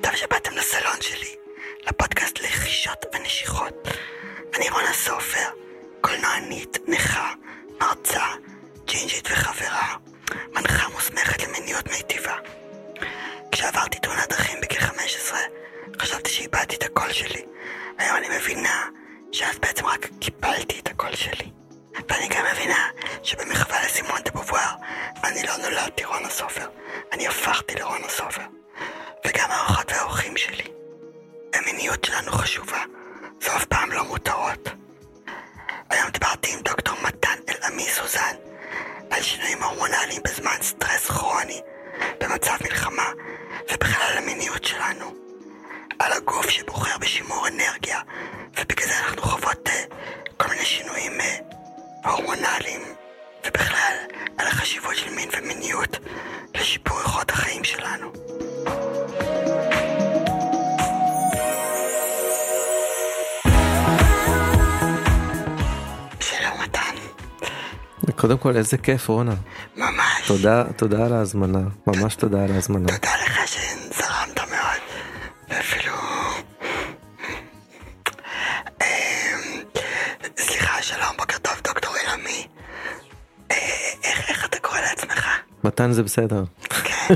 טוב שבאתם לסלון שלי, לפודקאסט לחישות ונשיכות. אני רונה סופר, קולנוענית, נכה, מרצה, ג'ינג'ית וחברה, מנחה מוסמכת למיניות מיטיבה. כשעברתי תאונת דרכים בגיל 15, חשבתי שאיבדתי את הקול שלי. היום אני מבינה שאז בעצם רק קיבלתי את הקול שלי. ואני גם מבינה שבמחווה לסימון דה בובואר, אני לא נולדתי רונה סופר, אני הפכתי לרונה סופר. וגם האורחות והאורחים שלי. המיניות שלנו חשובה, זו אף פעם לא מותרות. היום דיברתי עם דוקטור מתן אלעמי סוזן על שינויים הורמונליים בזמן סטרס כרוני, במצב מלחמה, ובכלל על המיניות שלנו. על הגוף שבוחר בשימור אנרגיה, ובגלל זה אנחנו חוות uh, כל מיני שינויים uh, הורמונליים, ובכלל על החשיבות של מין ומיניות לשיפור איכות החיים שלנו. קודם כל איזה כיף רונה. ממש. תודה תודה על ההזמנה ממש תודה על ההזמנה. תודה לך שזרמת מאוד, ואפילו... אמ, סליחה, שלום, בוקר טוב, דוקטור אילמי. אה, איך איך אתה קורא לעצמך? מתן זה בסדר. כן.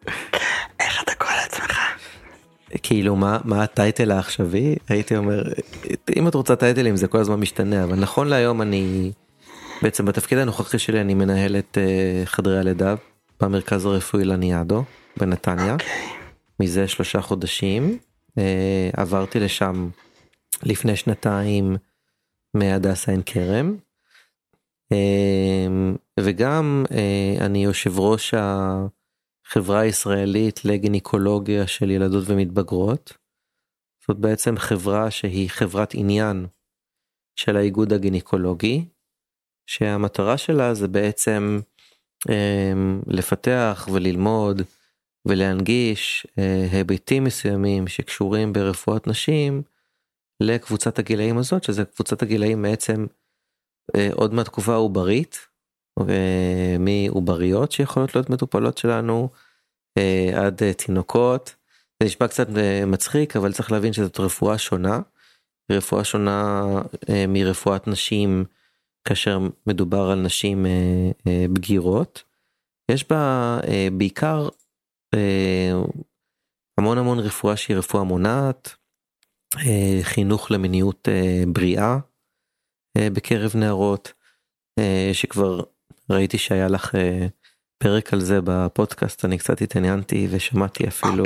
איך אתה קורא לעצמך? כאילו מה מה הטייטל העכשווי הייתי אומר אם את רוצה טייטלים זה כל הזמן משתנה אבל נכון להיום אני בעצם בתפקיד הנוכחי שלי אני מנהל את אה, חדרי הלידה במרכז הרפואי לניאדו בנתניה אוקיי. מזה שלושה חודשים אה, עברתי לשם לפני שנתיים מהדסה עין כרם אה, וגם אני יושב ראש החברה הישראלית לגינקולוגיה של ילדות ומתבגרות. זאת בעצם חברה שהיא חברת עניין של האיגוד הגינקולוגי שהמטרה שלה זה בעצם אה, לפתח וללמוד ולהנגיש אה, היבטים מסוימים שקשורים ברפואת נשים לקבוצת הגילאים הזאת שזה קבוצת הגילאים בעצם אה, עוד מהתקופה העוברית מעובריות שיכולות להיות מטופלות שלנו אה, עד תינוקות. זה נשמע קצת מצחיק אבל צריך להבין שזאת רפואה שונה. רפואה שונה מרפואת נשים כאשר מדובר על נשים אה, אה, בגירות. יש בה אה, בעיקר אה, המון המון רפואה שהיא רפואה מונעת, אה, חינוך למיניות אה, בריאה אה, בקרב נערות, אה, שכבר ראיתי שהיה לך אה, פרק על זה בפודקאסט, אני קצת התעניינתי ושמעתי אפילו,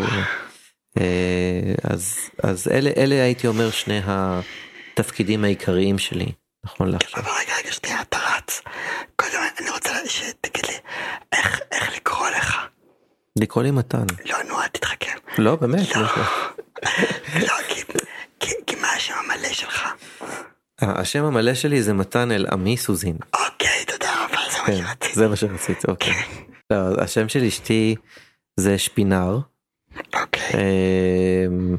אה, אז, אז אלה, אלה הייתי אומר שני התפקידים העיקריים שלי, נכון לעכשיו. אבל רגע, רגע, שנייה, אתה רץ. קודם אני רוצה שתגיד לי, איך איך לקרוא לך? לקרוא לי מתן. לא, נו, אל תתחכם. לא, באמת. לא. לא, כי- כי- כי מה השם המלא שלך? אה, השם המלא שלי זה מתן אלעמי סוזין. אוקיי, תודה רבה, זה מה כן, שרציתי. זה מה שרצית, אוקיי. לא, השם של אשתי זה שפינר, אוקיי, אמ,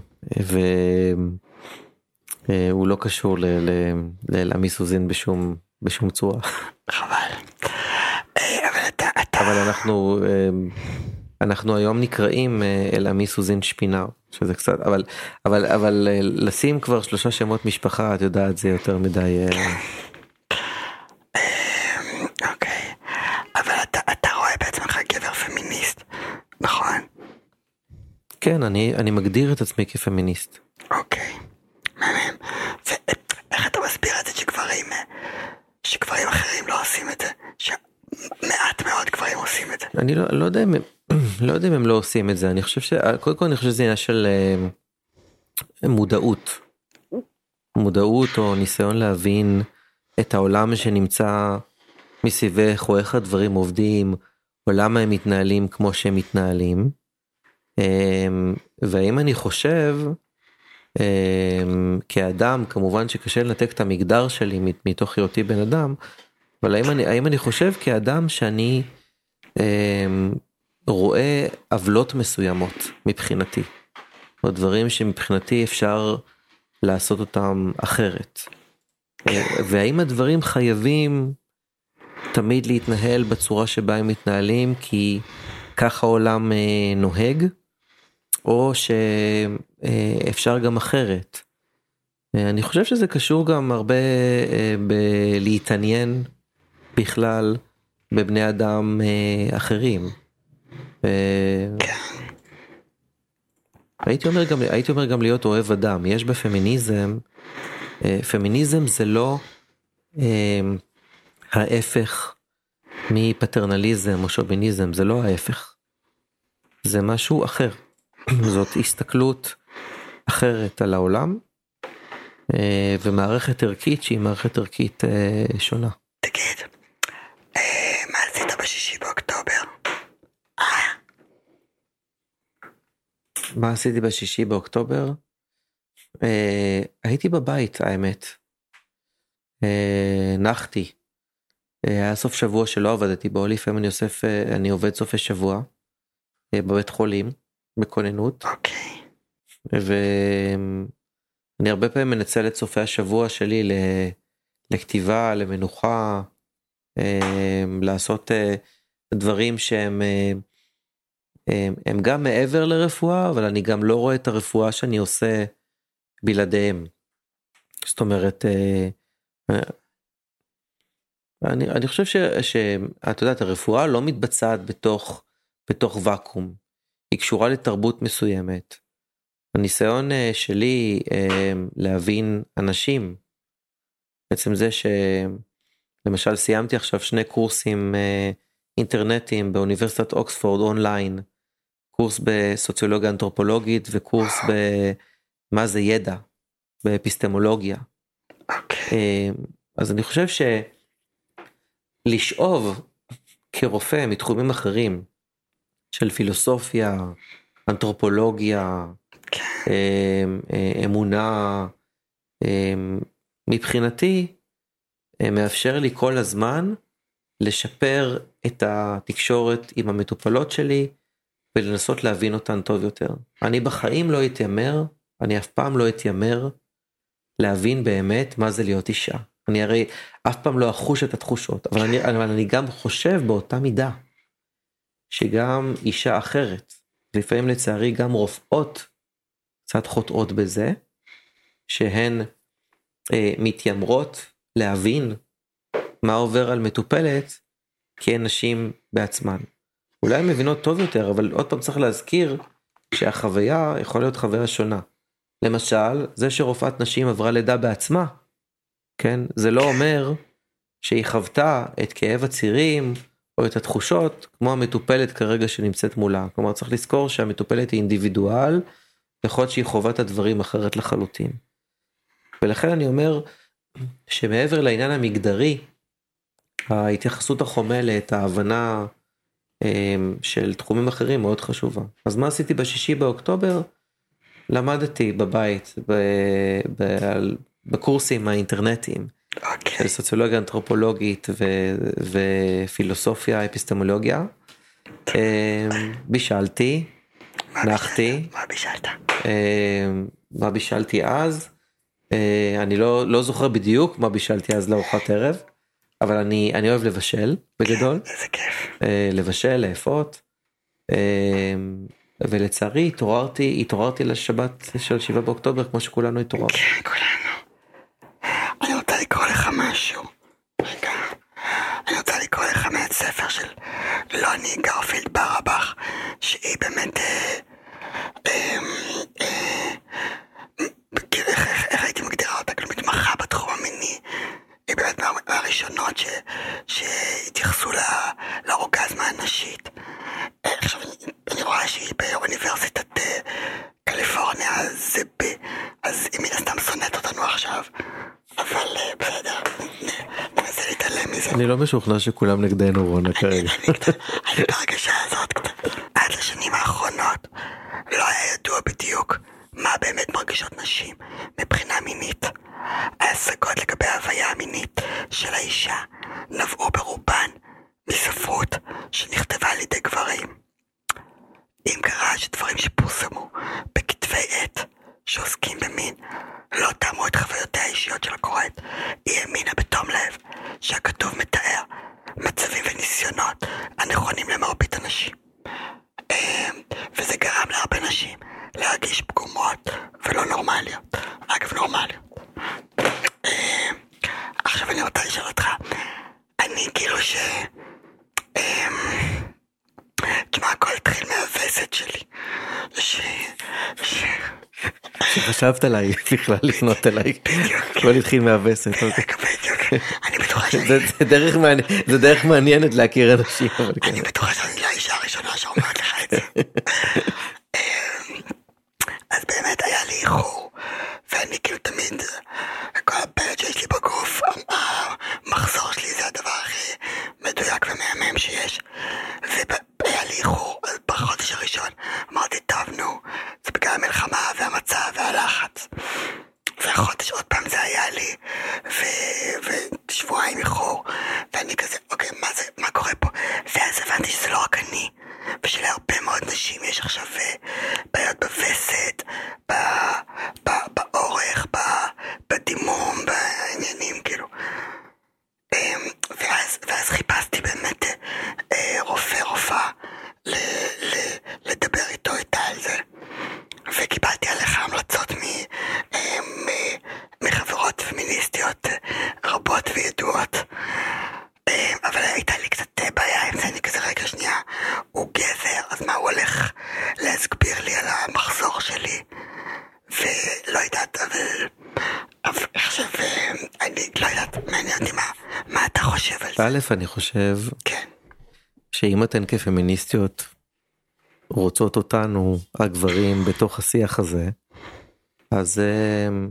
והוא לא קשור לאלעמי סוזין בשום בשום צורה. חבל. אה, אבל אתה, אתה... אבל אנחנו אמ, אנחנו היום נקראים אה, אלעמי סוזין שפינר, שזה קצת, אבל אבל אבל אה, לשים כבר שלושה שמות משפחה, את יודעת, זה יותר מדי. אה, אוקיי. אבל אתה, אתה רואה בעצמך גבר פמיניסט, נכון? כן, אני אני מגדיר את עצמי כפמיניסט. אוקיי. מהמם. ואיך אתה מסביר את זה שגברים, אה, שגברים אחרים לא עושים את זה? שמעט מאוד גברים עושים את זה. אני לא, לא יודע אם לא יודע אם הם לא עושים את זה אני חושב שקודם כל אני חושב שזה עניין של אה, מודעות מודעות או ניסיון להבין את העולם שנמצא מסביבך או איך הדברים עובדים או למה הם מתנהלים כמו שהם מתנהלים. אה, והאם אני חושב כאדם כמובן שקשה לנתק את המגדר שלי מתוך היותי בן אדם אבל האם אני האם אני חושב כאדם שאני אה, רואה עוולות מסוימות מבחינתי, או דברים שמבחינתי אפשר לעשות אותם אחרת. אה, והאם הדברים חייבים תמיד להתנהל בצורה שבה הם מתנהלים כי ככה העולם אה, נוהג, או שאפשר גם אחרת. אני חושב שזה קשור גם הרבה בלהתעניין בכלל בבני אדם אחרים. הייתי אומר גם הייתי אומר גם להיות אוהב אדם יש בפמיניזם פמיניזם זה לא ההפך מפטרנליזם או שוביניזם זה לא ההפך. זה משהו אחר. זאת הסתכלות אחרת על העולם אה, ומערכת ערכית שהיא מערכת ערכית אה, שונה. תגיד, אה, מה עשית בשישי באוקטובר? מה עשיתי בשישי באוקטובר? הייתי בבית האמת. נחתי. היה סוף שבוע שלא עבדתי בו, לפעמים אני אוסף, אני עובד סופי שבוע בבית חולים. בכוננות. אוקיי. ואני הרבה פעמים מנצל את סופי השבוע שלי לכתיבה, למנוחה, אמ, לעשות אה, דברים שהם אה, הם, הם גם מעבר לרפואה, אבל אני גם לא רואה את הרפואה שאני עושה בלעדיהם. זאת אומרת, אה, אני, אני חושב שאת יודעת, הרפואה לא מתבצעת בתוך, בתוך ואקום. היא קשורה לתרבות מסוימת. הניסיון אה, שלי אה, להבין אנשים, בעצם זה שלמשל סיימתי עכשיו שני קורסים אה, אינטרנטיים באוניברסיטת אוקספורד אונליין, קורס בסוציולוגיה אנתרופולוגית וקורס במה זה ידע, באפיסטמולוגיה. Okay. אוקיי. אז אני חושב שלשאוב כרופא מתחומים אחרים של פילוסופיה, אנתרופולוגיה, אמ, אה, אמונה, אמ, מבחינתי אה, מאפשר לי כל הזמן לשפר את התקשורת עם המטופלות שלי ולנסות להבין אותן טוב יותר. אני בחיים לא אתיימר, אני אף פעם לא אתיימר להבין באמת מה זה להיות אישה. אני הרי אף פעם לא אחוש את התחושות, אבל אני, אבל אני גם חושב באותה מידה. שגם אישה אחרת, לפעמים לצערי גם רופאות קצת חוטאות בזה, שהן אה, מתיימרות להבין מה עובר על מטופלת כי הן נשים בעצמן. אולי הן מבינות טוב יותר, אבל עוד פעם צריך להזכיר שהחוויה יכולה להיות חוויה שונה. למשל, זה שרופאת נשים עברה לידה בעצמה, כן? זה לא אומר שהיא חוותה את כאב הצירים או את התחושות כמו המטופלת כרגע שנמצאת מולה. כלומר צריך לזכור שהמטופלת היא אינדיבידואל, יכול להיות שהיא חווה את הדברים אחרת לחלוטין. ולכן אני אומר שמעבר לעניין המגדרי, ההתייחסות החומלת, ההבנה אמ, של תחומים אחרים מאוד חשובה. אז מה עשיתי בשישי באוקטובר? למדתי בבית, בקורסים האינטרנטיים. Okay. אוקיי. של סוציולוגיה אנתרופולוגית ו, ופילוסופיה אפיסטמולוגיה. אמ, בישלתי, נחתי. מה בישלת? אמ, מה בישלתי אז? אה, אני לא, לא זוכר בדיוק מה בישלתי אז לארוחת ערב, אבל אני, אני אוהב לבשל בגדול. איזה כיף. לבשל, לאפות. אמ, ולצערי התעוררתי, התעוררתי לשבת של 7 באוקטובר כמו שכולנו התעוררנו. כן, כולנו. אני רוצה לקרוא לך משהו. רגע. אני רוצה לקרוא לך מעט ספר של לוני גרפילד ברבך, שהיא באמת... אה, אה, אה, כאילו, איך, איך, איך הייתי מגדירה אותה? כאילו מתמחה בתחום המיני. היא באמת מהראשונות ש, שהתייחסו לאורגזמה הנשית. אה, עכשיו, אני, אני רואה שהיא באוניברסיטת אה, קליפורניה, אז, אז היא מן הסתם שונאת אותנו עכשיו. אבל אה, בסדר, ננסה להתעלם מזה. אני לא משוכנע שכולם נגדנו רונה כרגע. אני בהרגשה הזאת קצת. עד לשנים האחרונות לא היה ידוע בדיוק מה באמת מרגישות נשים מבחינה מינית. ההשגות לגבי ההוויה המינית של האישה נבעו ברובן מספרות שנכתבה על ידי גברים. אם קרה שדברים שפורסמו בכתבי עת שעוסקים במין לא תאמו את חוויותיה האישיות של הקוראת, היא האמינה בתום לב שהכתוב מתאר מצבים וניסיונות הנכונים למרבית ש... ש... שחשבת עליי בכלל לפנות אליי, הכל התחיל מהווסת. אוקיי. אני. זה- דרך מעניינת להכיר אנשים, אבל כן. אני בטוחה שאני לא האישה הראשונה שאומרת לך את זה. אמ, אז באמת היה לי איחור, ואני כאילו תמיד, כל הבעיות שיש לי בגוף, המחזור שלי זה הדבר הכי מדויק ומהמם שיש. והיה לי איחור, אז בחודש הראשון אמרתי, טוב נו, זה בגלל המלחמה והמצב והלחץ. והחודש עוד פעם זה היה לי, ו- ושבועיים איחור, ואני כזה, אוקיי, מה זה, מה קורה פה? ואז הבנתי שזה לא רק אני, ושלהרבה מאוד נשים יש עכשיו אה, בעיות בווסת, ב- ב- באורך, ב- בדימום, בעניינים, כאילו. אמ, ואז, ואז חיפשתי באמת אה, אה, רופא, רופאה, ל- ל- לדבר איתו איתה על זה. וקיבלתי עליך המלצות מ- אה, מ- מחברות פמיניסטיות אה, רבות וידועות. אה, אבל הייתה לי קצת אה, בעיה עם זה, אני כזה רגע שנייה, הוא גבר, אז מה הוא הולך להסביר לי על המחזור שלי? ולא יודעת, אבל... אבל עכשיו, אה, אני לא יודעת, מעניין אותי מה, מה אתה חושב על זה. א', אני חושב כן, שאם אתן כפמיניסטיות רוצות אותנו, הגברים, בתוך השיח הזה, אז אמ,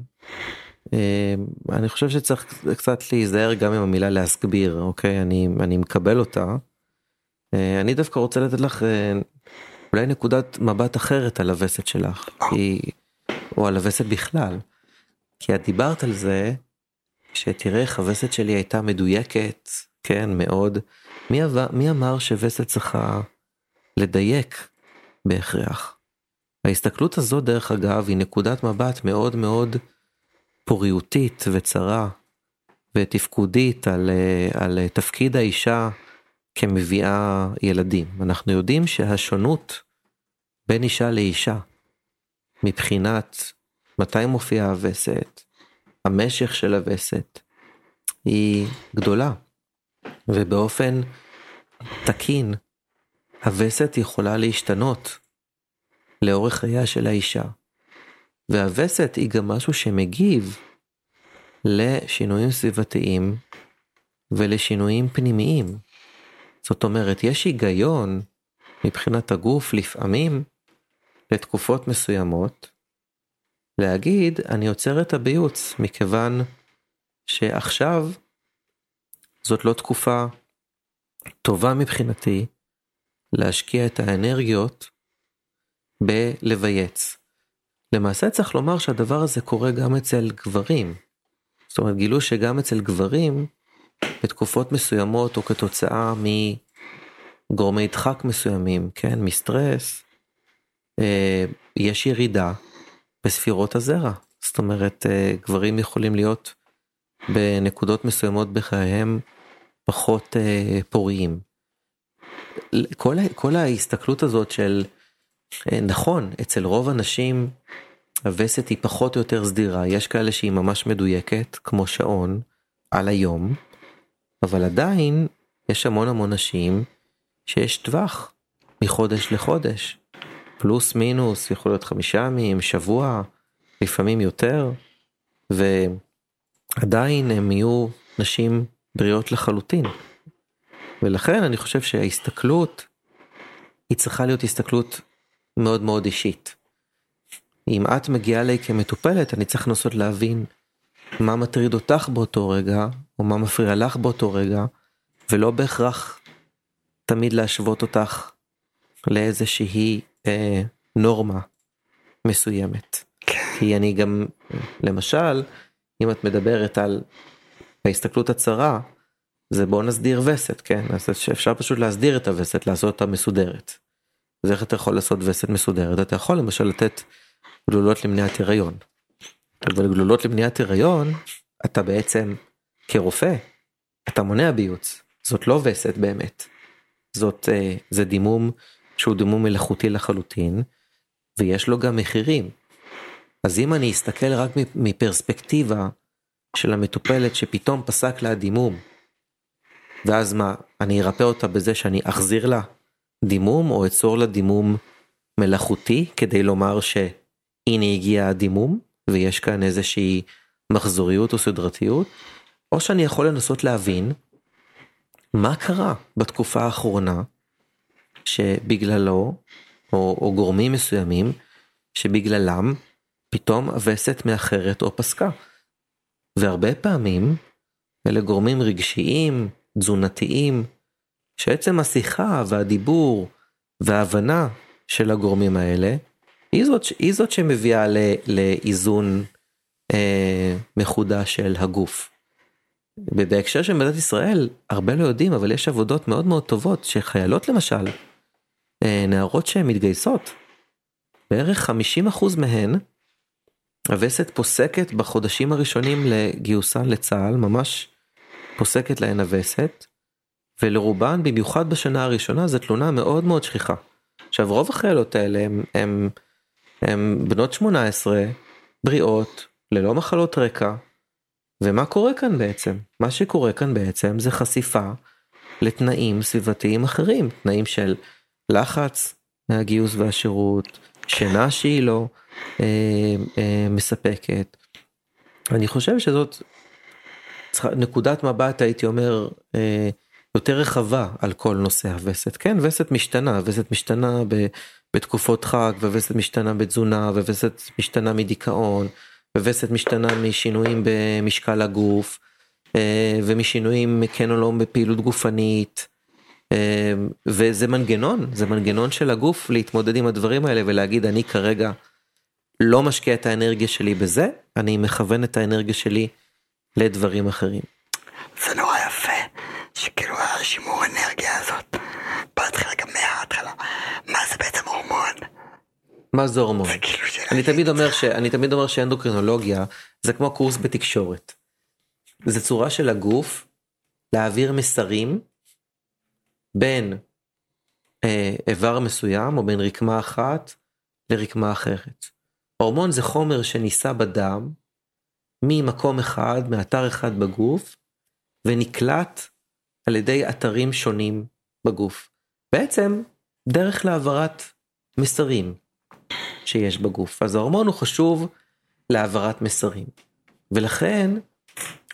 אמ, אני חושב שצריך קצת להיזהר גם עם המילה להסביר, אוקיי? אני, אני מקבל אותה. אה, אני דווקא רוצה לתת לך אה, אולי נקודת מבט אחרת על הווסת שלך, כי, או על הווסת בכלל. כי את דיברת על זה שתראה איך הווסת שלי הייתה מדויקת, כן, מאוד. מי, עבר, מי אמר שווסת צריכה לדייק בהכרח? ההסתכלות הזו, דרך אגב, היא נקודת מבט מאוד מאוד פוריותית וצרה ותפקודית על, אה, על אה, תפקיד האישה כמביאה ילדים. אנחנו יודעים שהשונות בין אישה לאישה, מבחינת מתי מופיעה הווסת, המשך של הווסת, היא גדולה. ובאופן תקין, הווסת יכולה להשתנות לאורך חייה של האישה. והווסת היא גם משהו שמגיב לשינויים סביבתיים ולשינויים פנימיים. זאת אומרת, יש היגיון מבחינת הגוף לפעמים לתקופות מסוימות להגיד אני עוצר את הביוץ מכיוון שעכשיו זאת לא תקופה טובה מבחינתי להשקיע את האנרגיות בלבייץ. למעשה צריך לומר שהדבר הזה קורה גם אצל גברים. זאת אומרת גילו שגם אצל גברים בתקופות מסוימות או כתוצאה מגורמי דחק מסוימים, כן, מסטרס, אה, יש ירידה בספירות הזרע. זאת אומרת אה, גברים יכולים להיות בנקודות מסוימות בחייהם פחות אה, פוריים. כל, כל ההסתכלות הזאת של אה, נכון אצל רוב הנשים הווסת היא פחות או יותר סדירה יש כאלה שהיא ממש מדויקת כמו שעון על היום אבל עדיין יש המון המון נשים שיש טווח מחודש לחודש פלוס מינוס יכול להיות חמישה ימים שבוע לפעמים יותר ועדיין הם יהיו נשים בריאות לחלוטין. ולכן אני חושב שההסתכלות היא צריכה להיות הסתכלות מאוד מאוד אישית. אם את מגיעה אליי כמטופלת אני צריך לנסות להבין מה מטריד אותך באותו רגע או מה מפריע לך באותו רגע ולא בהכרח תמיד להשוות אותך לאיזושהי אה, נורמה מסוימת. כי אני גם למשל אם את מדברת על ההסתכלות הצרה זה בוא נסדיר וסת כן אז אפשר פשוט להסדיר את הווסת לעשות אותה מסודרת. אז איך אתה יכול לעשות וסת מסודרת אתה יכול למשל לתת גלולות למניעת הריון. אבל גלולות למניעת הריון אתה בעצם כרופא אתה מונע ביוץ זאת לא וסת באמת. זאת אה, זה דימום שהוא דימום מלאכותי לחלוטין ויש לו גם מחירים. אז אם אני אסתכל רק מפרספקטיבה של המטופלת שפתאום פסק לה דימום ואז מה אני ארפא אותה בזה שאני אחזיר לה דימום או אצור לה דימום מלאכותי כדי לומר שהנה הגיע הדימום ויש כאן איזושהי מחזוריות או סדרתיות, או שאני יכול לנסות להבין מה קרה בתקופה האחרונה שבגללו, או, או גורמים מסוימים, שבגללם פתאום הווסת מאחרת או פסקה. והרבה פעמים אלה גורמים רגשיים, תזונתיים, שעצם השיחה והדיבור וההבנה של הגורמים האלה, היא זאת, היא זאת שמביאה לאיזון אה, מחודש של הגוף. בהקשר של מדינת ישראל, הרבה לא יודעים, אבל יש עבודות מאוד מאוד טובות שחיילות למשל, אה, נערות שהן מתגייסות, בערך 50% מהן, הווסת פוסקת בחודשים הראשונים לגיוסן לצה"ל, ממש פוסקת להן הווסת, ולרובן, במיוחד בשנה הראשונה, זו תלונה מאוד מאוד שכיחה. עכשיו רוב החיילות האלה הן בנות 18, בריאות, ללא מחלות רקע, ומה קורה כאן בעצם? מה שקורה כאן בעצם זה חשיפה לתנאים סביבתיים אחרים, תנאים של לחץ מהגיוס והשירות, שינה שהיא לא מספקת. אני חושב שזאת נקודת מבט הייתי אומר אה, יותר רחבה על כל נושא הווסת. כן, וסת משתנה, וסת משתנה ב, בתקופות חג, ווסת משתנה בתזונה, ווסת משתנה מדיכאון, ווסת משתנה משינויים במשקל הגוף, אה, ומשינויים כן או לא בפעילות גופנית. אה, וזה מנגנון, זה מנגנון של הגוף להתמודד עם הדברים האלה ולהגיד אני כרגע לא משקיע את האנרגיה שלי בזה, אני מכוון את האנרגיה שלי לדברים אחרים. זה נורא יפה, שכאילו השימור אנרגיה הזאת, בהתחלה גם מההתחלה, מה זה בעצם הורמון? מה זה הורמון? זה כאילו אני תמיד אומר ש... אני תמיד אומר שאנדוקרינולוגיה זה כמו קורס בתקשורת. זה צורה של הגוף להעביר מסרים בין אה, איבר מסוים או בין רקמה אחת לרקמה אחרת. הורמון זה חומר שנישא בדם ממקום אחד, מאתר אחד בגוף, ונקלט על ידי אתרים שונים בגוף. בעצם דרך להעברת מסרים שיש בגוף. אז ההורמון הוא חשוב להעברת מסרים. ולכן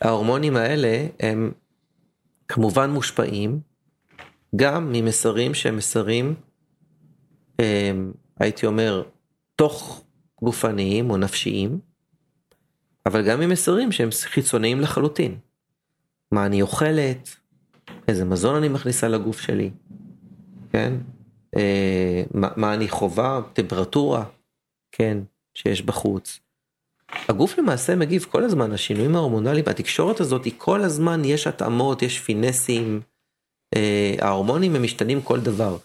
ההורמונים האלה הם כמובן מושפעים גם ממסרים שהם מסרים, הם, הייתי אומר, תוך גופניים או נפשיים, אבל גם ממסרים שהם חיצוניים לחלוטין. מה אני אוכלת, איזה מזון אני מכניסה לגוף שלי, כן? אה, מה, מה אני חווה, טמפרטורה, כן, שיש בחוץ. הגוף למעשה מגיב כל הזמן, השינויים ההורמונליים, התקשורת הזאת היא כל הזמן, יש התאמות, יש פינסים, אה, ההורמונים הם משתנים כל דבר.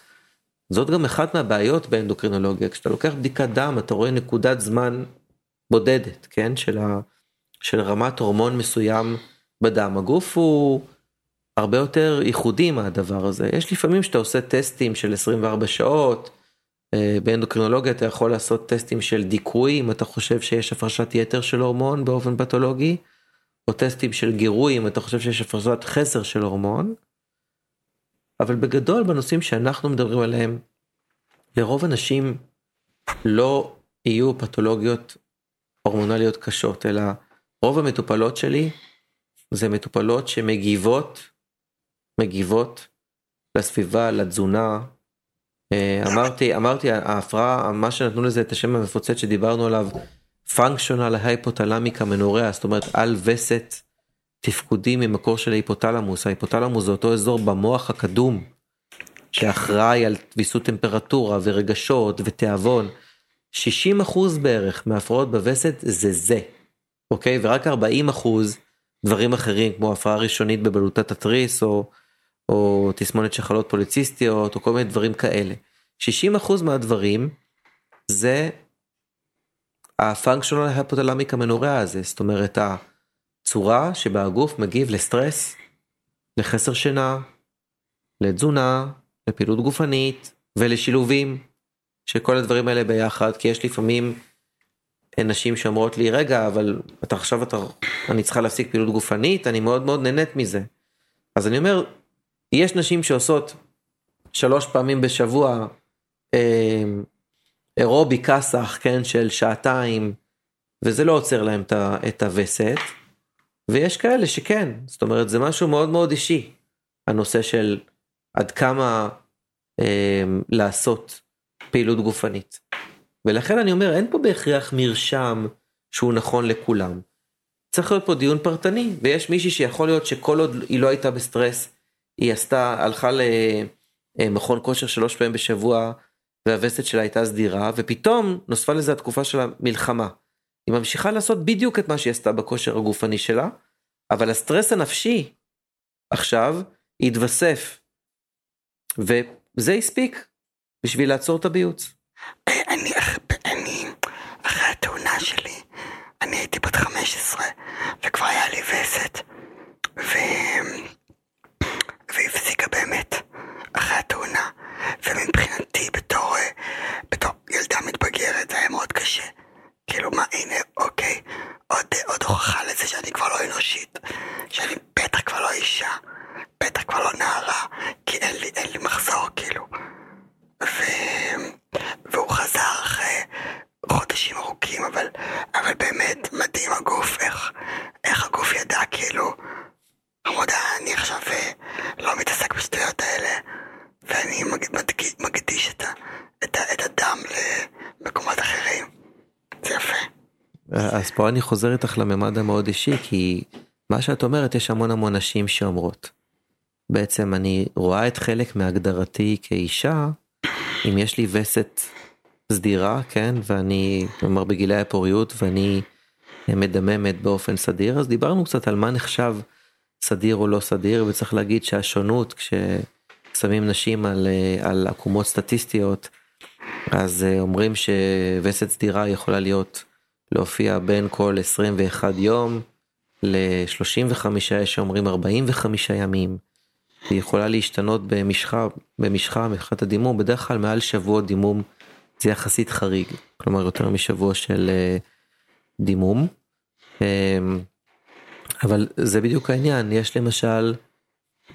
זאת גם אחת מהבעיות באנדוקרינולוגיה, כשאתה לוקח בדיקת דם אתה רואה נקודת זמן בודדת, כן, של, ה, של רמת הורמון מסוים בדם. הגוף הוא הרבה יותר ייחודי מהדבר הזה. יש לפעמים שאתה עושה טסטים של 24 שעות, אה, באנדוקרינולוגיה אתה יכול לעשות טסטים של דיכוי אם אתה חושב שיש הפרשת יתר של הורמון באופן פתולוגי, או טסטים של גירוי אם אתה חושב שיש הפרשת חסר של הורמון. אבל בגדול בנושאים שאנחנו מדברים עליהם, לרוב אנשים לא יהיו פתולוגיות הורמונליות קשות, אלא רוב המטופלות שלי זה מטופלות שמגיבות, מגיבות לסביבה, לתזונה. אה, אמרתי, אמרתי, ההפרעה, מה שנתנו לזה את השם המפוצץ שדיברנו עליו, functional hypothalamic amenorrhea, זאת אומרת על וסת תפקודי ממקור של ההיפותלמוס, ההיפותלמוס זה אותו אזור במוח הקדום שאחראי על ויסות טמפרטורה ורגשות ותיאבון. 60% בערך מהפרעות בווסת זה זה, אוקיי? ורק 40% דברים אחרים כמו הפרעה ראשונית בבלוטת התריס או, או תסמונת שחלות פוליציסטיות או כל מיני דברים כאלה. 60% מהדברים זה הפונקשיונל הפוטלמיק המנורע הזה, זאת אומרת צורה שבה הגוף מגיב לסטרס, לחסר שינה, לתזונה, לפעילות גופנית ולשילובים שכל הדברים האלה ביחד, כי יש לפעמים נשים שאומרות לי, רגע, אבל אתה עכשיו אתה, אני צריכה להפסיק פעילות גופנית, אני מאוד מאוד נהנית מזה. אז אני אומר, יש נשים שעושות שלוש פעמים בשבוע אה, אירובי כסח, כן, של שעתיים, וזה לא עוצר להם את הווסת, ויש כאלה שכן, זאת אומרת זה משהו מאוד מאוד אישי, הנושא של עד כמה אה, לעשות פעילות גופנית. ולכן אני אומר, אין פה בהכרח מרשם שהוא נכון לכולם. צריך להיות פה דיון פרטני, ויש מישהי שיכול להיות שכל עוד היא לא הייתה בסטרס, היא עשתה, הלכה למכון כושר שלוש פעמים בשבוע, והווסת שלה הייתה סדירה, ופתאום נוספה לזה התקופה של המלחמה. היא ממשיכה לעשות בדיוק את מה שהיא עשתה בכושר הגופני שלה, אבל הסטרס הנפשי עכשיו יתווסף, וזה הספיק בשביל לעצור את הביוץ. אני, אני, אחרי התאונה שלי, אני הייתי בת 15, וכבר היה לי וסת, ו... והפסיקה באמת, אחרי התאונה, ומבחינתי בתור, בתור ילדה מתבגרת זה היה מאוד קשה. כאילו מה, הנה, אוקיי, עוד, עוד הוכחה לזה שאני כבר לא אנושית, שאני בטח כבר לא אישה, בטח כבר לא נערה, כי אין לי, אין לי מחזור, כאילו. ו... והוא חזר אחרי חודשים ארוכים, אבל, אבל באמת מדהים הגוף, איך, איך הגוף ידע כאילו, עמודה, אני עכשיו אה, לא מתעסק בשטויות האלה, ואני מדגיש, מקדיש את, את, את הדם למקומות אחרים. זה יפה. אז פה אני חוזר איתך לממד המאוד אישי, כי מה שאת אומרת, יש המון המון נשים שאומרות. בעצם אני רואה את חלק מהגדרתי כאישה, אם יש לי וסת סדירה, כן, ואני, כלומר בגילי הפוריות, ואני מדממת באופן סדיר, אז דיברנו קצת על מה נחשב סדיר או לא סדיר, וצריך להגיד שהשונות כששמים נשים על, על עקומות סטטיסטיות, אז אומרים שווסת סדירה יכולה להיות, להופיע בין כל 21 יום ל-35, יש שאומרים 45 ימים. היא יכולה להשתנות במשחה, במשחה, מבחינת הדימום, בדרך כלל מעל שבוע דימום זה יחסית חריג, כלומר יותר משבוע של uh, דימום. Um, אבל זה בדיוק העניין, יש למשל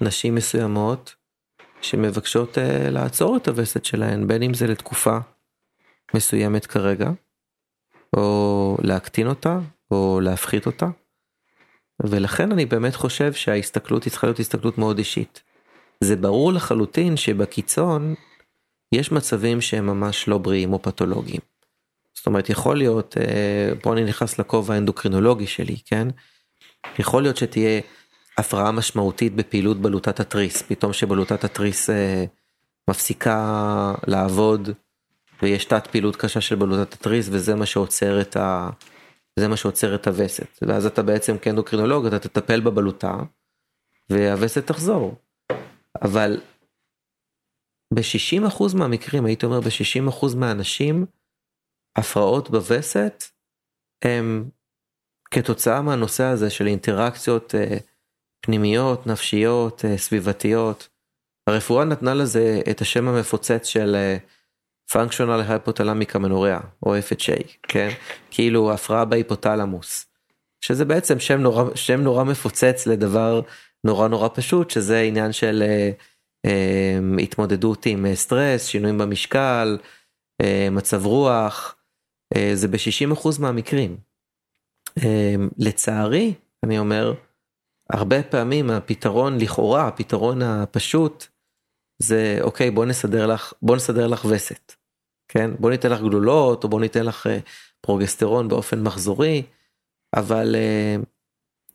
נשים מסוימות שמבקשות uh, לעצור את הווסת שלהן, בין אם זה לתקופה מסוימת כרגע, או להקטין אותה, או להפחית אותה. ולכן אני באמת חושב שההסתכלות היא צריכה להיות הסתכלות מאוד אישית. זה ברור לחלוטין שבקיצון יש מצבים שהם ממש לא בריאים או פתולוגיים. זאת אומרת יכול להיות, אה, פה אני נכנס לכובע האנדוקרינולוגי שלי, כן? יכול להיות שתהיה הפרעה משמעותית בפעילות בלוטת התריס, פתאום שבלוטת התריס אה, מפסיקה לעבוד ויש תת פעילות קשה של בלוטת התריס וזה מה שעוצר את ה... זה מה שעוצר את הווסת ואז אתה בעצם כאנדוקרינולוג אתה תטפל בבלוטה והווסת תחזור. אבל ב-60% מהמקרים הייתי אומר ב-60% מהאנשים הפרעות בווסת הם כתוצאה מהנושא הזה של אינטראקציות אה, פנימיות, נפשיות, אה, סביבתיות. הרפואה נתנה לזה את השם המפוצץ של אה, functional hypothalamic amenorrhea או FHA, כן? כאילו הפרעה בהיפותלמוס. שזה בעצם שם נורא, שם נורא מפוצץ לדבר נורא נורא פשוט שזה עניין של uh, uh, התמודדות עם סטרס, שינויים במשקל, uh, מצב רוח, uh, זה ב-60% מהמקרים. Uh, לצערי, אני אומר, הרבה פעמים הפתרון לכאורה, הפתרון הפשוט, זה אוקיי בוא נסדר לך בוא נסדר לך וסת. כן בוא ניתן לך גלולות או בוא ניתן לך פרוגסטרון באופן מחזורי אבל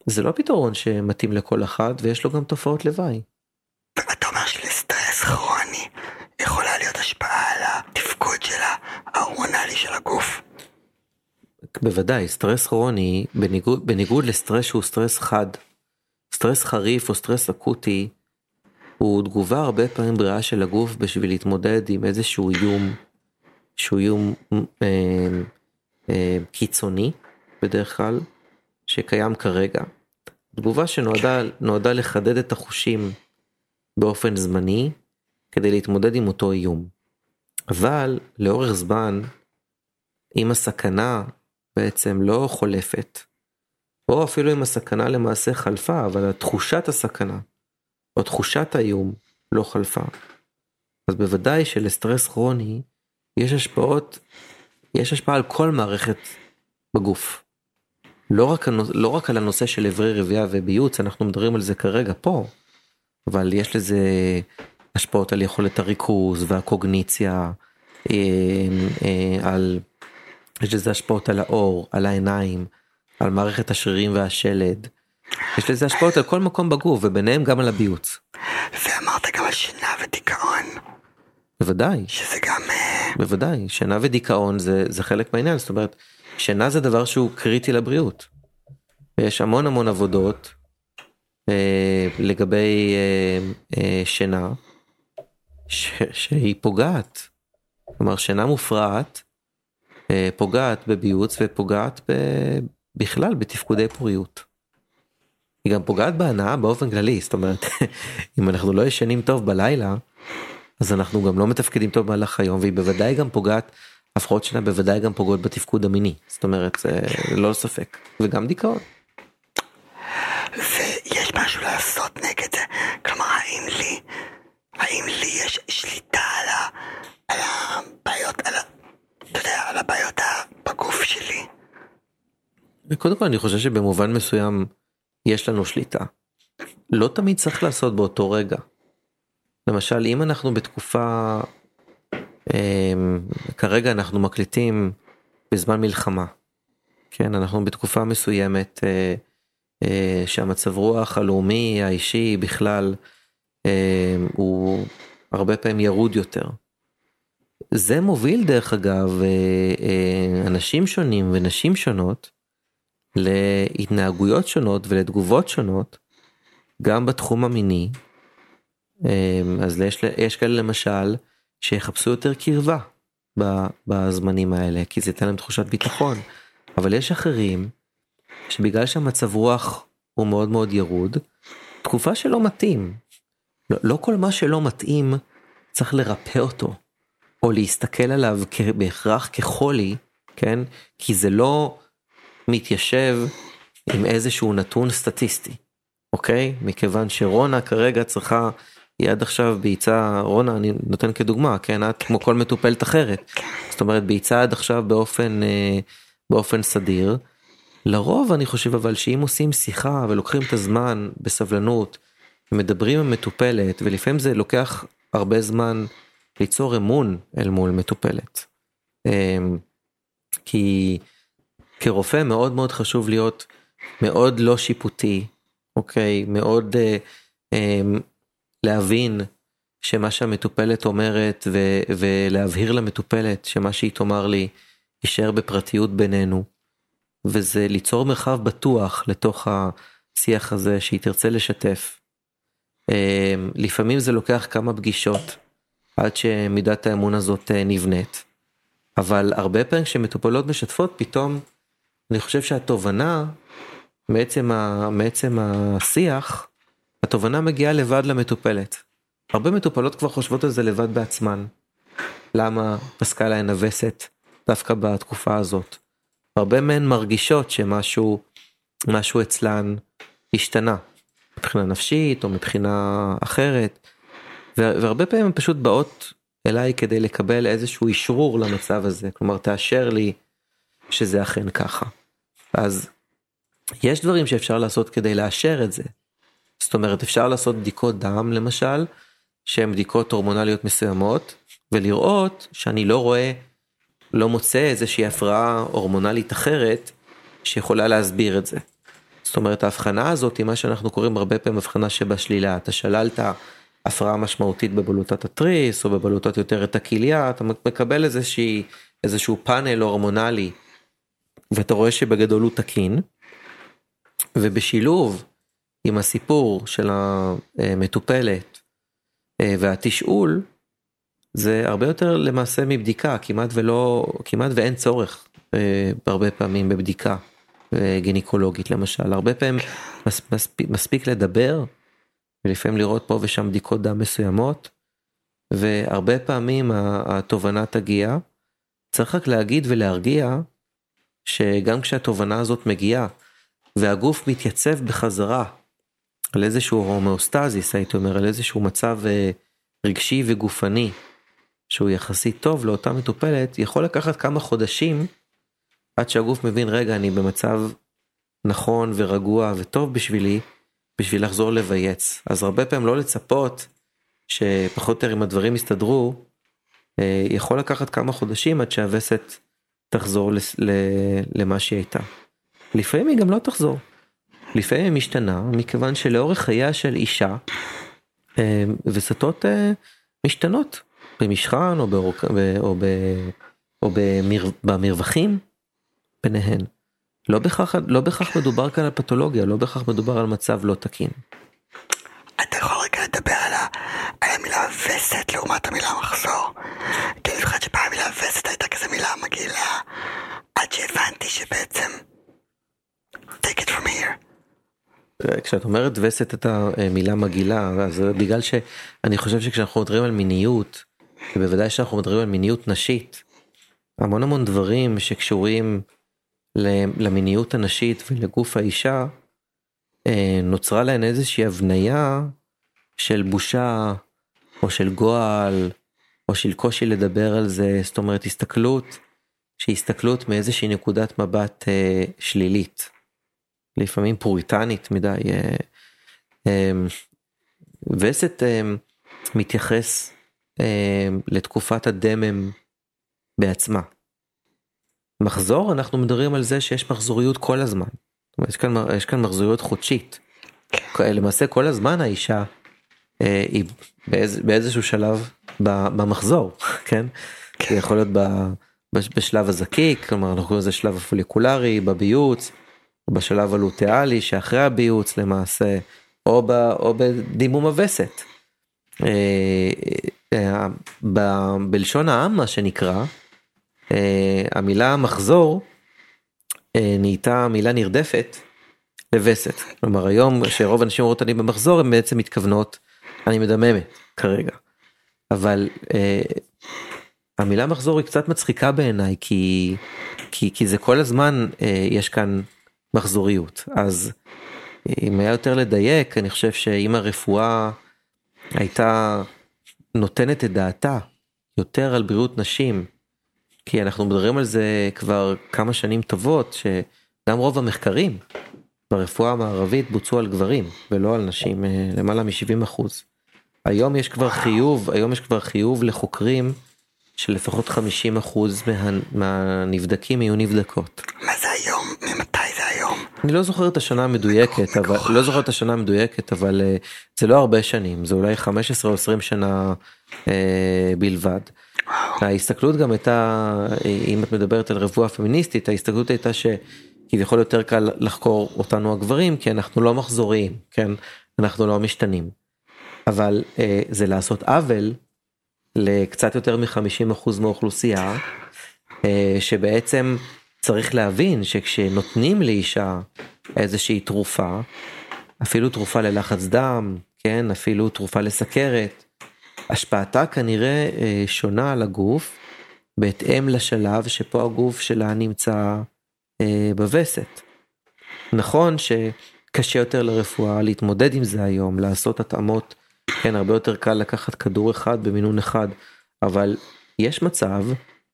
זה לא פתרון שמתאים לכל אחד ויש לו גם תופעות לוואי. אתה אומר שלסטרס כרוני יכולה להיות השפעה על התפקוד של ההורמונלי של הגוף. בוודאי סטרס כרוני בניגוד בניגוד לסטרס שהוא סטרס חד. סטרס חריף או סטרס אקוטי הוא תגובה הרבה פעמים בריאה של הגוף בשביל להתמודד עם איזשהו איום שהוא איום אה, אה, קיצוני בדרך כלל שקיים כרגע. תגובה שנועדה לחדד את החושים באופן זמני כדי להתמודד עם אותו איום. אבל לאורך זמן אם הסכנה בעצם לא חולפת או אפילו אם הסכנה למעשה חלפה אבל תחושת הסכנה או תחושת האיום לא חלפה. אז בוודאי שלסטרס כרוני יש השפעות, יש השפעה על כל מערכת בגוף. לא רק, לא רק על הנושא של אברי רבייה וביוץ, אנחנו מדברים על זה כרגע פה, אבל יש לזה השפעות על יכולת הריכוז והקוגניציה, אה, אה, על, יש לזה השפעות על האור, על העיניים, על מערכת השרירים והשלד. יש לזה השפעות על כל מקום בגוף וביניהם גם על הביוץ. ואמרת גם על שינה ודיכאון. בוודאי. שזה גם... אה, בוודאי, שינה ודיכאון זה, זה חלק מהעניין, זאת אומרת, שינה זה דבר שהוא קריטי לבריאות. יש המון המון עבודות אה, לגבי אה, אה, שינה ש, שהיא פוגעת. כלומר, שינה מופרעת אה, פוגעת בביוץ ופוגעת ב, בכלל בתפקודי פוריות. היא גם פוגעת בהנאה באופן כללי, זאת אומרת, אם אנחנו לא ישנים טוב בלילה, אז אנחנו גם לא מתפקדים טוב במהלך היום, והיא בוודאי גם פוגעת, הפרעות שינה בוודאי גם פוגעות בתפקוד המיני, זאת אומרת, זה ללא ספק, וגם דיכאון. ויש משהו לעשות נגד זה, כלומר, האם לי, האם לי יש שליטה על, ה, על הבעיות, על, ה, אתה יודע, על הבעיות בגוף שלי? קודם כל אני חושב שבמובן מסוים יש לנו שליטה. לא תמיד צריך לעשות באותו רגע. למשל אם אנחנו בתקופה, אה, כרגע אנחנו מקליטים בזמן מלחמה, כן אנחנו בתקופה מסוימת אה, אה, שהמצב רוח הלאומי האישי בכלל אה, הוא הרבה פעמים ירוד יותר. זה מוביל דרך אגב אנשים שונים ונשים שונות להתנהגויות שונות ולתגובות שונות גם בתחום המיני. אמ, אז יש, יש כאלה למשל שיחפשו יותר קרבה בזמנים האלה כי זה ייתן להם תחושת ביטחון אבל יש אחרים שבגלל שהמצב רוח הוא מאוד מאוד ירוד תקופה שלא מתאים. לא, לא כל מה שלא מתאים צריך לרפא אותו או להסתכל עליו בהכרח כחולי כן כי זה לא מתיישב עם איזשהו נתון סטטיסטי, אוקיי? מכיוון שרונה כרגע צריכה, היא עד עכשיו ביצה, רונה אני נותן כדוגמה, כן? את כמו כל מטופלת אחרת. זאת אומרת ביצה עד עכשיו באופן, אה, באופן סדיר. לרוב אני חושב אבל שאם עושים שיחה ולוקחים את הזמן בסבלנות, מדברים עם מטופלת ולפעמים זה לוקח הרבה זמן ליצור אמון אל מול מטופלת. אה, כי כרופא מאוד מאוד חשוב להיות מאוד לא שיפוטי, אוקיי? מאוד אה, להבין שמה שהמטופלת אומרת ו, ולהבהיר למטופלת שמה שהיא תאמר לי יישאר בפרטיות בינינו. וזה ליצור מרחב בטוח לתוך השיח הזה שהיא תרצה לשתף. אה, לפעמים זה לוקח כמה פגישות עד שמידת האמון הזאת אה, נבנית. אבל הרבה פעמים כשמטופלות משתפות פתאום אני חושב שהתובנה מעצם, ה, מעצם השיח, התובנה מגיעה לבד למטופלת. הרבה מטופלות כבר חושבות על זה לבד בעצמן. למה פסקה להן הווסת דווקא בתקופה הזאת. הרבה מהן מרגישות שמשהו משהו אצלן השתנה. מבחינה נפשית או מבחינה אחרת. והרבה פעמים הן פשוט באות אליי כדי לקבל איזשהו אישרור למצב הזה. כלומר תאשר לי שזה אכן ככה. אז יש דברים שאפשר לעשות כדי לאשר את זה. זאת אומרת אפשר לעשות בדיקות דם למשל שהן בדיקות הורמונליות מסוימות ולראות שאני לא רואה לא מוצא איזושהי הפרעה הורמונלית אחרת שיכולה להסביר את זה. זאת אומרת ההבחנה הזאת היא מה שאנחנו קוראים הרבה פעמים הבחנה שבשלילה אתה שללת הפרעה משמעותית בבלוטת התריס או בבלוטת יותר את הכליה אתה מקבל איזושהי איזשהו פאנל הורמונלי ואתה רואה שבגדול הוא תקין, ובשילוב עם הסיפור של המטופלת אה, והתשאול, זה הרבה יותר למעשה מבדיקה, כמעט ולא, כמעט ואין צורך אה, הרבה פעמים בבדיקה אה, גינקולוגית למשל, הרבה פעמים מספיק, מספיק לדבר ולפעמים לראות פה ושם בדיקות דם מסוימות, והרבה פעמים התובנה תגיע, צריך רק להגיד ולהרגיע שגם כשהתובנה הזאת מגיעה והגוף מתייצב בחזרה על איזשהו הומאוסטזיס הייתי אומר על איזשהו מצב אה, רגשי וגופני שהוא יחסית טוב לאותה מטופלת, יכול לקחת כמה חודשים עד שהגוף מבין, רגע, אני במצב נכון ורגוע וטוב בשבילי, בשביל לחזור לבייץ. אז הרבה פעמים לא לצפות שפחות או יותר אם הדברים יסתדרו, אה, יכול לקחת כמה חודשים עד שהווסת תחזור למה שהיא הייתה. לפעמים היא גם לא תחזור. לפעמים היא משתנה מכיוון שלאורך חייה של אישה אה, וסתות אה, משתנות במשכן או, באורק, או, ב, או במר, במרווחים ביניהן. לא בהכרח לא בכך מדובר כאן על פתולוגיה, לא בהכרח מדובר על מצב לא תקין. אתה יכול רגע לדבר על המילה וסת לעומת המילה מחזור? כי אני זוכרת שפעם המילה וסת הייתה כזה מילה מגעילה, עד שהבנתי שבעצם... take it from here. כשאת אומרת וסת את המילה מגעילה, אז בגלל שאני חושב שכשאנחנו מדברים על מיניות, ובוודאי כשאנחנו מדברים על מיניות נשית, המון המון דברים שקשורים למיניות הנשית ולגוף האישה, אה, נוצרה להן איזושהי הבניה של בושה או של גועל או של קושי לדבר על זה, זאת אומרת הסתכלות שהיא הסתכלות מאיזושהי נקודת מבט אה, שלילית, לפעמים פוריטנית מדי. אה, אה, וסת אה, מתייחס לתקופת הדמם בעצמה. מחזור אנחנו מדברים על זה שיש מחזוריות כל הזמן. יש כאן, יש כאן מחזוריות חודשית. למעשה כל הזמן האישה היא באיז, באיזשהו שלב במחזור, כן? כן. יכול להיות ב, בשלב הזקיק, כלומר אנחנו קוראים לזה שלב הפוליקולרי, בביוץ, בשלב הלוטאלי שאחרי הביוץ למעשה, או, ב, או בדימום הווסת. אה, אה, בלשון העם מה שנקרא, אה, המילה מחזור נהייתה מילה נרדפת לווסת. כלומר היום שרוב האנשים אומרות אני במחזור הם בעצם מתכוונות אני מדממת כרגע. אבל המילה מחזור היא קצת מצחיקה בעיניי כי, כי, כי זה כל הזמן יש כאן מחזוריות. אז אם היה יותר לדייק אני חושב שאם הרפואה הייתה נותנת את דעתה יותר על בריאות נשים כי אנחנו מדברים על זה כבר כמה שנים טובות, שגם רוב המחקרים ברפואה המערבית בוצעו על גברים ולא על נשים, אה, למעלה מ-70 אחוז. היום יש כבר חיוב, היום יש כבר חיוב לחוקרים שלפחות 50 אחוז מה, מהנבדקים יהיו נבדקות. מה זה היום? ממתי זה היום? אני לא זוכר את השנה המדויקת, אבל לא זוכר את השנה המדויקת, אבל uh, זה לא הרבה שנים, זה אולי 15 או 20 שנה uh, בלבד. ההסתכלות גם הייתה, אם את מדברת על רפואה פמיניסטית, ההסתכלות הייתה שכביכול יותר קל לחקור אותנו הגברים, כי אנחנו לא מחזוריים, כן? אנחנו לא משתנים. אבל אה, זה לעשות עוול לקצת יותר מ-50% מהאוכלוסייה, אה, שבעצם צריך להבין שכשנותנים לאישה איזושהי תרופה, אפילו תרופה ללחץ דם, כן, אפילו תרופה לסכרת, השפעתה כנראה אה, שונה על הגוף בהתאם לשלב שפה הגוף שלה נמצא אה, בווסת. נכון שקשה יותר לרפואה להתמודד עם זה היום, לעשות התאמות, כן, הרבה יותר קל לקחת כדור אחד במינון אחד, אבל יש מצב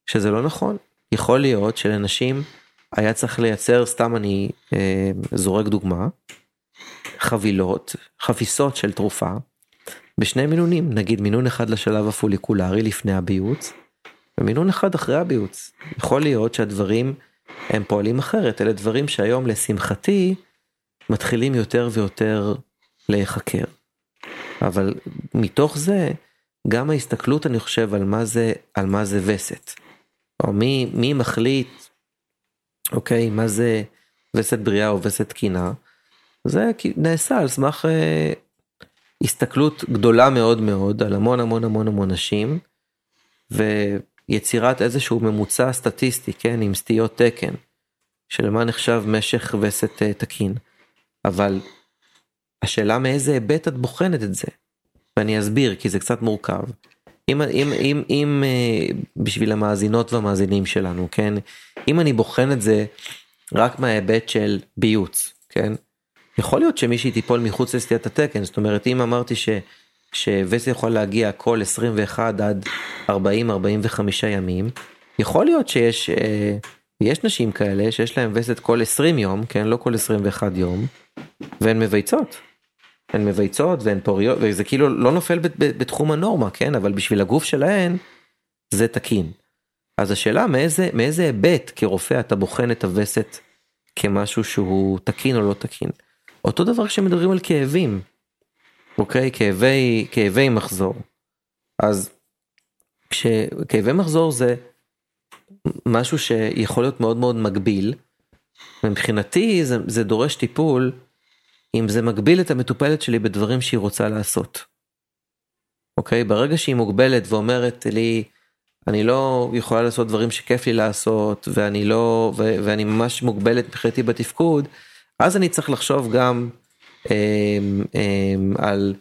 שזה לא נכון. יכול להיות שלנשים היה צריך לייצר, סתם אני אה, זורק דוגמה, חבילות, חפיסות של תרופה, בשני מינונים, נגיד מינון אחד לשלב הפוליקולרי לפני הביוץ, ומינון אחד אחרי הביוץ. יכול להיות שהדברים הם פועלים אחרת, אלה דברים שהיום לשמחתי מתחילים יותר ויותר להיחקר. אבל מתוך זה, גם ההסתכלות אני חושב על מה זה, על מה זה וסת. או מי, מי מחליט, אוקיי, מה זה וסת בריאה או וסת תקינה, זה נעשה על סמך אה, הסתכלות גדולה מאוד מאוד על המון המון המון המון נשים ויצירת איזשהו ממוצע סטטיסטי כן עם סטיות תקן של מה נחשב משך וסת אה, תקין. אבל השאלה מאיזה היבט את בוחנת את זה? ואני אסביר כי זה קצת מורכב. אם, אם, אם, אם אה, בשביל המאזינות והמאזינים שלנו כן? אם אני בוחן את זה רק מההיבט של ביוץ כן? יכול להיות שמישהי תיפול מחוץ לסטיית התקן זאת אומרת אם אמרתי ש, שווסת יכול להגיע כל 21 עד 40-45 ימים, יכול להיות שיש אה, יש נשים כאלה שיש להם וסת כל 20 יום, כן, לא כל 21 יום, והן מבייצות. הן מבייצות והן פוריות, וזה כאילו לא נופל בתחום הנורמה, כן, אבל בשביל הגוף שלהן זה תקין. אז השאלה מאיזה, מאיזה היבט כרופא אתה בוחן את הווסת כמשהו שהוא תקין או לא תקין. אותו דבר כשמדברים על כאבים, אוקיי? כאבי, כאבי מחזור. אז כשכאבי מחזור זה משהו שיכול להיות מאוד מאוד מגביל. מבחינתי זה, זה דורש טיפול אם זה מגביל את המטופלת שלי בדברים שהיא רוצה לעשות. אוקיי? ברגע שהיא מוגבלת ואומרת לי, אני לא יכולה לעשות דברים שכיף לי לעשות ואני לא ו- ואני ממש מוגבלת מבחינתי בתפקוד אז אני צריך לחשוב גם אה, אה, על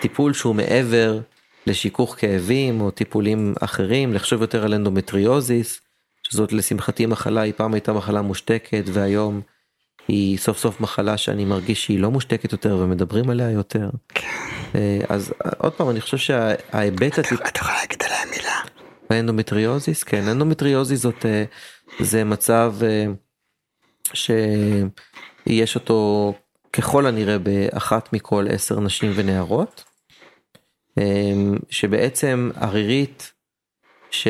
טיפול שהוא מעבר לשיכוך כאבים או טיפולים אחרים לחשוב יותר על אנדומטריוזיס שזאת לשמחתי מחלה היא פעם הייתה מחלה מושתקת והיום היא סוף סוף מחלה שאני מרגיש שהיא לא מושתקת יותר ומדברים עליה יותר. אה, אז עוד פעם אני חושב שההיבט... אתה יכול להגיד עליה מילה? האנדומטריוזיס כן אנדומטריוזיס זאת אה, זה מצב אה, שיש אותו ככל הנראה באחת מכל עשר נשים ונערות שבעצם הרירית ש...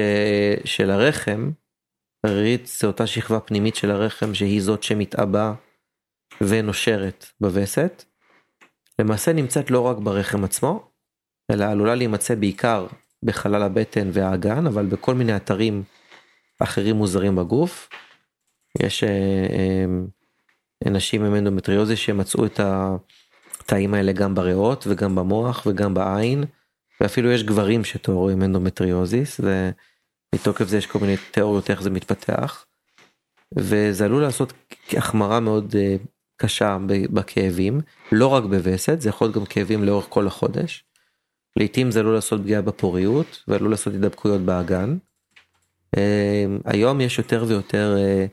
של הרחם הרירית זה אותה שכבה פנימית של הרחם שהיא זאת שמתעבה ונושרת בווסת. למעשה נמצאת לא רק ברחם עצמו אלא עלולה להימצא בעיקר בחלל הבטן והאגן, אבל בכל מיני אתרים אחרים מוזרים בגוף. יש אה, אה, נשים עם אנדומטריוזיס שמצאו את התאים האלה גם בריאות וגם במוח וגם בעין, ואפילו יש גברים שתוארו עם אנדומטריוזיס, ומתוקף זה יש כל מיני תיאוריות איך זה מתפתח. וזה עלול לעשות החמרה מאוד אה, קשה בכאבים, לא רק בווסת, זה יכול להיות גם כאבים לאורך כל החודש. לעתים זה עלול לעשות פגיעה בפוריות ועלול לעשות הידבקויות באגן. אמ, היום יש יותר ויותר אה,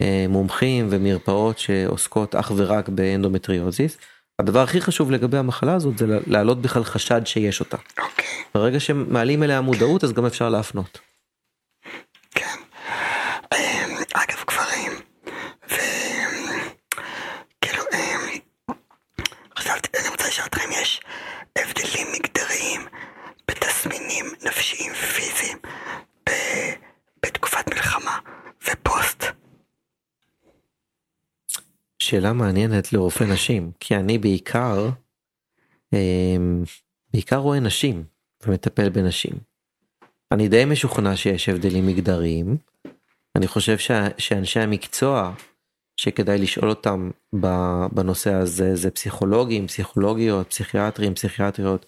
אה, מומחים ומרפאות שעוסקות אך ורק באנדומטריוזיס. הדבר הכי חשוב לגבי המחלה הזאת זה להעלות בכלל חשד שיש אותה. Okay. אוקיי. ברגע שמעלים אליה מודעות אז גם אפשר להפנות. כן. אמ, אגב גברים, וכאילו, אמ, חשבתי, אני רוצה לשאול אתכם, יש הבדלים מגדריים בתסמינים נפשיים ופיזיים ב... בתקופת מלחמה ופוסט. שאלה מעניינת לרופא נשים כי אני בעיקר אמ, בעיקר רואה נשים ומטפל בנשים. אני די משוכנע שיש הבדלים מגדריים. אני חושב שה, שאנשי המקצוע שכדאי לשאול אותם בנושא הזה זה פסיכולוגים, פסיכולוגיות, פסיכיאטרים, פסיכיאטריות,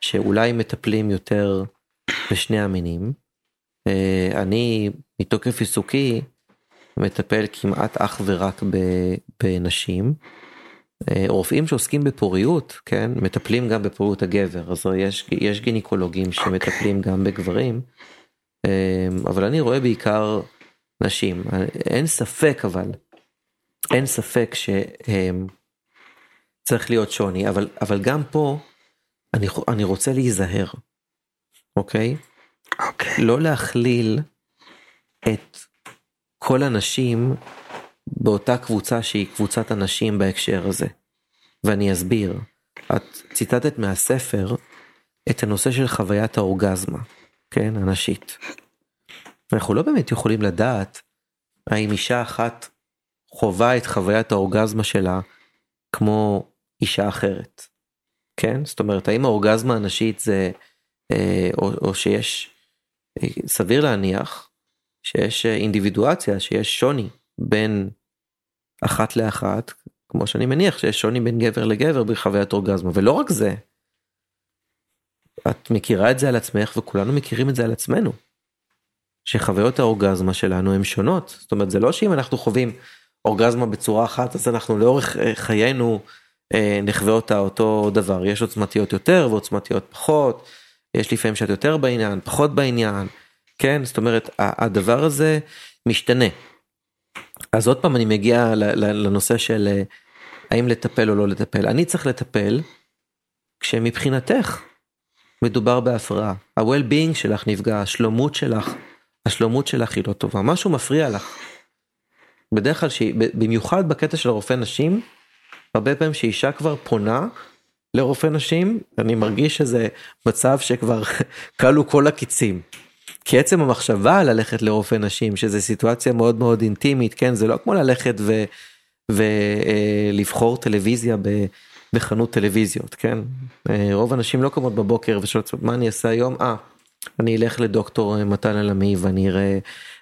שאולי מטפלים יותר בשני המינים. אה, אני מתוקף עיסוקי מטפל כמעט אך ורק בנשים. אה, רופאים שעוסקים בפוריות, כן, מטפלים גם בפוריות הגבר, אז יש, יש גינקולוגים שמטפלים גם בגברים, אה, אבל אני רואה בעיקר נשים, אין ספק אבל אין ספק שצריך להיות שוני, אבל, אבל גם פה אני, אני רוצה להיזהר, אוקיי? אוקיי. לא להכליל את כל הנשים באותה קבוצה שהיא קבוצת הנשים בהקשר הזה. ואני אסביר. את ציטטת מהספר את הנושא של חוויית האורגזמה, כן, הנשית. אנחנו לא באמת יכולים לדעת האם אישה אחת חווה את חוויית האורגזמה שלה כמו אישה אחרת. כן? זאת אומרת, האם האורגזמה הנשית זה, אה, או, או שיש, אה, סביר להניח שיש אה, אינדיבידואציה, שיש שוני בין אחת לאחת, כמו שאני מניח שיש שוני בין גבר לגבר בחוויית אורגזמה, ולא רק זה, את מכירה את זה על עצמך וכולנו מכירים את זה על עצמנו. שחוויות האורגזמה שלנו הן שונות, זאת אומרת זה לא שאם אנחנו חווים אורגזמה בצורה אחת אז אנחנו לאורך אה, חיינו אה, נחווה אותה אותו דבר יש עוצמתיות יותר ועוצמתיות פחות יש לפעמים שאת יותר בעניין פחות בעניין כן זאת אומרת הדבר הזה משתנה. אז עוד פעם אני מגיע לנושא של אה, האם לטפל או לא לטפל אני צריך לטפל כשמבחינתך מדובר בהפרעה. ה-well-being שלך נפגע, השלומות שלך, השלומות שלך היא לא טובה, משהו מפריע לך. בדרך כלל, במיוחד בקטע של רופא נשים, הרבה פעמים שאישה כבר פונה לרופא נשים, אני מרגיש שזה מצב שכבר כלו כל הקיצים. כי עצם המחשבה ללכת לרופא נשים, שזה סיטואציה מאוד מאוד אינטימית, כן, זה לא כמו ללכת ו... ולבחור טלוויזיה ב... בחנות טלוויזיות, כן? אה, רוב הנשים לא קמות בבוקר ושואלות מה אני אעשה היום? אה, אני אלך לדוקטור מתן אלעמי ואני אראה,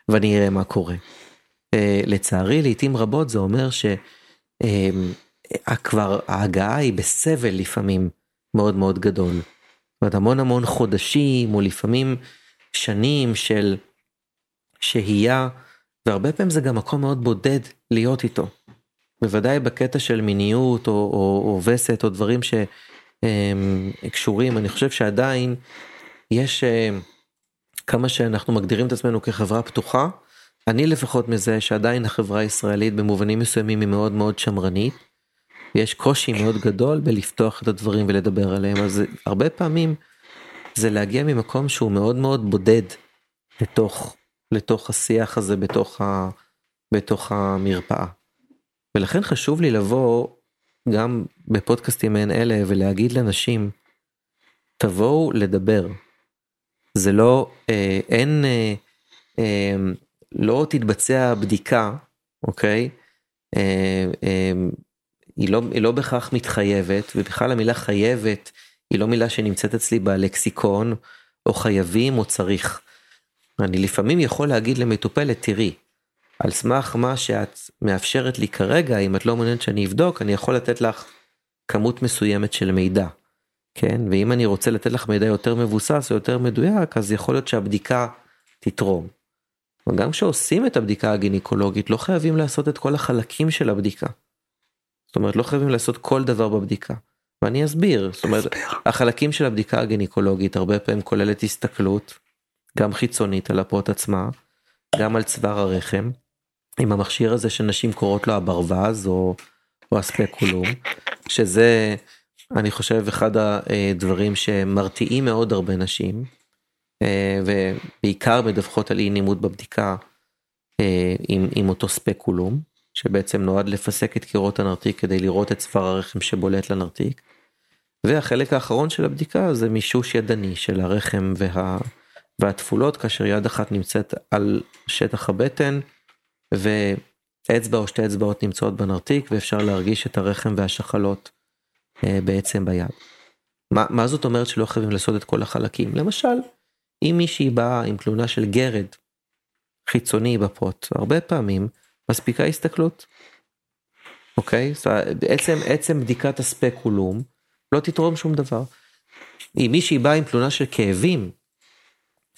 ואני אראה מה קורה. אה, לצערי, לעיתים רבות זה אומר שכבר אה, ההגעה היא בסבל לפעמים מאוד מאוד גדול. זאת אומרת, המון המון חודשים או לפעמים שנים של שהייה, והרבה פעמים זה גם מקום מאוד בודד להיות איתו. בוודאי בקטע של מיניות או, או, או וסת או דברים שקשורים, אני חושב שעדיין יש אה, כמה שאנחנו מגדירים את עצמנו כחברה פתוחה, אני לפחות מזה שעדיין החברה הישראלית במובנים מסוימים היא מאוד מאוד שמרנית. יש קושי מאוד גדול בלפתוח את הדברים ולדבר עליהם, אז הרבה פעמים זה להגיע ממקום שהוא מאוד מאוד בודד לתוך, לתוך השיח הזה בתוך, ה, בתוך המרפאה. ולכן חשוב לי לבוא גם בפודקאסטים מעין אלה ולהגיד לאנשים, תבואו לדבר. זה לא, אה, אין, אה, אה, לא תתבצע בדיקה, אוקיי? אה, אה, היא לא, היא לא בהכרח מתחייבת, ובכלל המילה חייבת היא לא מילה שנמצאת אצלי בלקסיקון, או חייבים או צריך. אני לפעמים יכול להגיד למטופלת, תראי, על סמך מה שאת מאפשרת לי כרגע, אם את לא מעוניינת שאני אבדוק, אני יכול לתת לך כמות מסוימת של מידע. כן, ואם אני רוצה לתת לך מידע יותר מבוסס או יותר מדויק, אז יכול להיות שהבדיקה תתרום. גם כשעושים את הבדיקה הגינקולוגית, לא חייבים לעשות את כל החלקים של הבדיקה. זאת אומרת, לא חייבים לעשות כל דבר בבדיקה. ואני אסביר, זאת אומרת, החלקים של הבדיקה הגינקולוגית הרבה פעמים כוללת הסתכלות, גם חיצונית על הפרוט עצמה, גם על צוואר הרחם, עם המכשיר הזה שנשים קוראות לו הברווז או, או הספקולום, שזה אני חושב אחד הדברים שמרתיעים מאוד הרבה נשים, אה, ובעיקר מדווחות על אי נעימות בבדיקה אה, עם, עם אותו ספקולום, שבעצם נועד לפסק את קירות הנרתיק כדי לראות את צוואר הרחם שבולט לנרתיק. והחלק האחרון של הבדיקה זה מישוש ידני של הרחם וה, והתפולות כאשר יד אחת נמצאת על שטח הבטן ואצבע או שתי אצבעות נמצאות בנרתיק ואפשר להרגיש את הרחם והשחלות אה, בעצם ביד. מה, מה זאת אומרת שלא חייבים לעשות את כל החלקים? למשל, אם מישהי באה עם תלונה של גרד חיצוני בפוט, הרבה פעמים מספיקה הסתכלות. אוקיי? בעצם עצם בדיקת הספקולום לא תתרום שום דבר. אם מישהי באה עם תלונה של כאבים,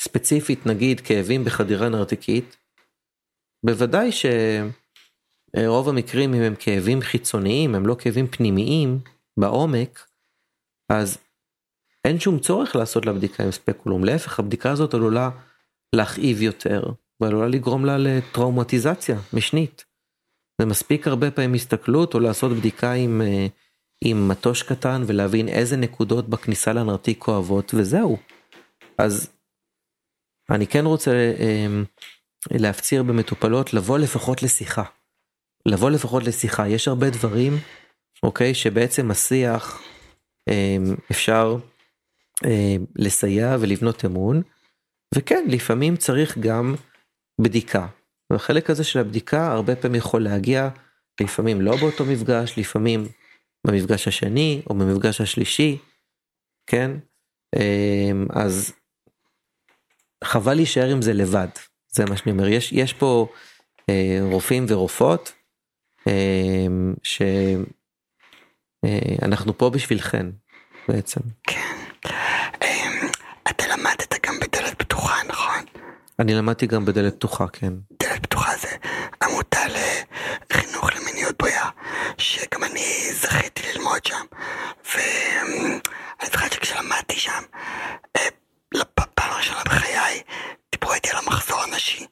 ספציפית נגיד כאבים בחדירה נרתיקית, בוודאי שרוב המקרים אם הם כאבים חיצוניים, הם לא כאבים פנימיים בעומק, אז אין שום צורך לעשות לה בדיקה עם ספקולום, להפך הבדיקה הזאת עלולה להכאיב יותר, ועלולה לגרום לה לטראומטיזציה משנית. זה מספיק הרבה פעמים הסתכלות או לעשות בדיקה עם, אה, עם מטוש קטן ולהבין איזה נקודות בכניסה לנרתיק כואבות וזהו. אז אני כן רוצה אה, להפציר במטופלות לבוא לפחות לשיחה. לבוא לפחות לשיחה, יש הרבה דברים, אוקיי, שבעצם השיח אה, אפשר לסייע ולבנות אמון, וכן, לפעמים צריך גם בדיקה. והחלק הזה של הבדיקה הרבה פעמים יכול להגיע, לפעמים לא באותו מפגש, לפעמים במפגש השני או במפגש השלישי, כן? אמ, אז חבל להישאר עם זה לבד, זה מה שאני אומר. יש, יש פה אה, רופאים ורופאות אה, שאנחנו אה, פה בשבילכן בעצם. כן. אה, אתה למדת גם בדלת פתוחה, נכון? אני למדתי גם בדלת פתוחה, כן. דלת פתוחה זה עמותה לחינוך למיניות בריאה, שגם אני זכיתי ללמוד שם. ואני זוכר שכשלמדתי שם, אה, פעם ראשונה בחיי, דיברו איתי על המחזור הנשי.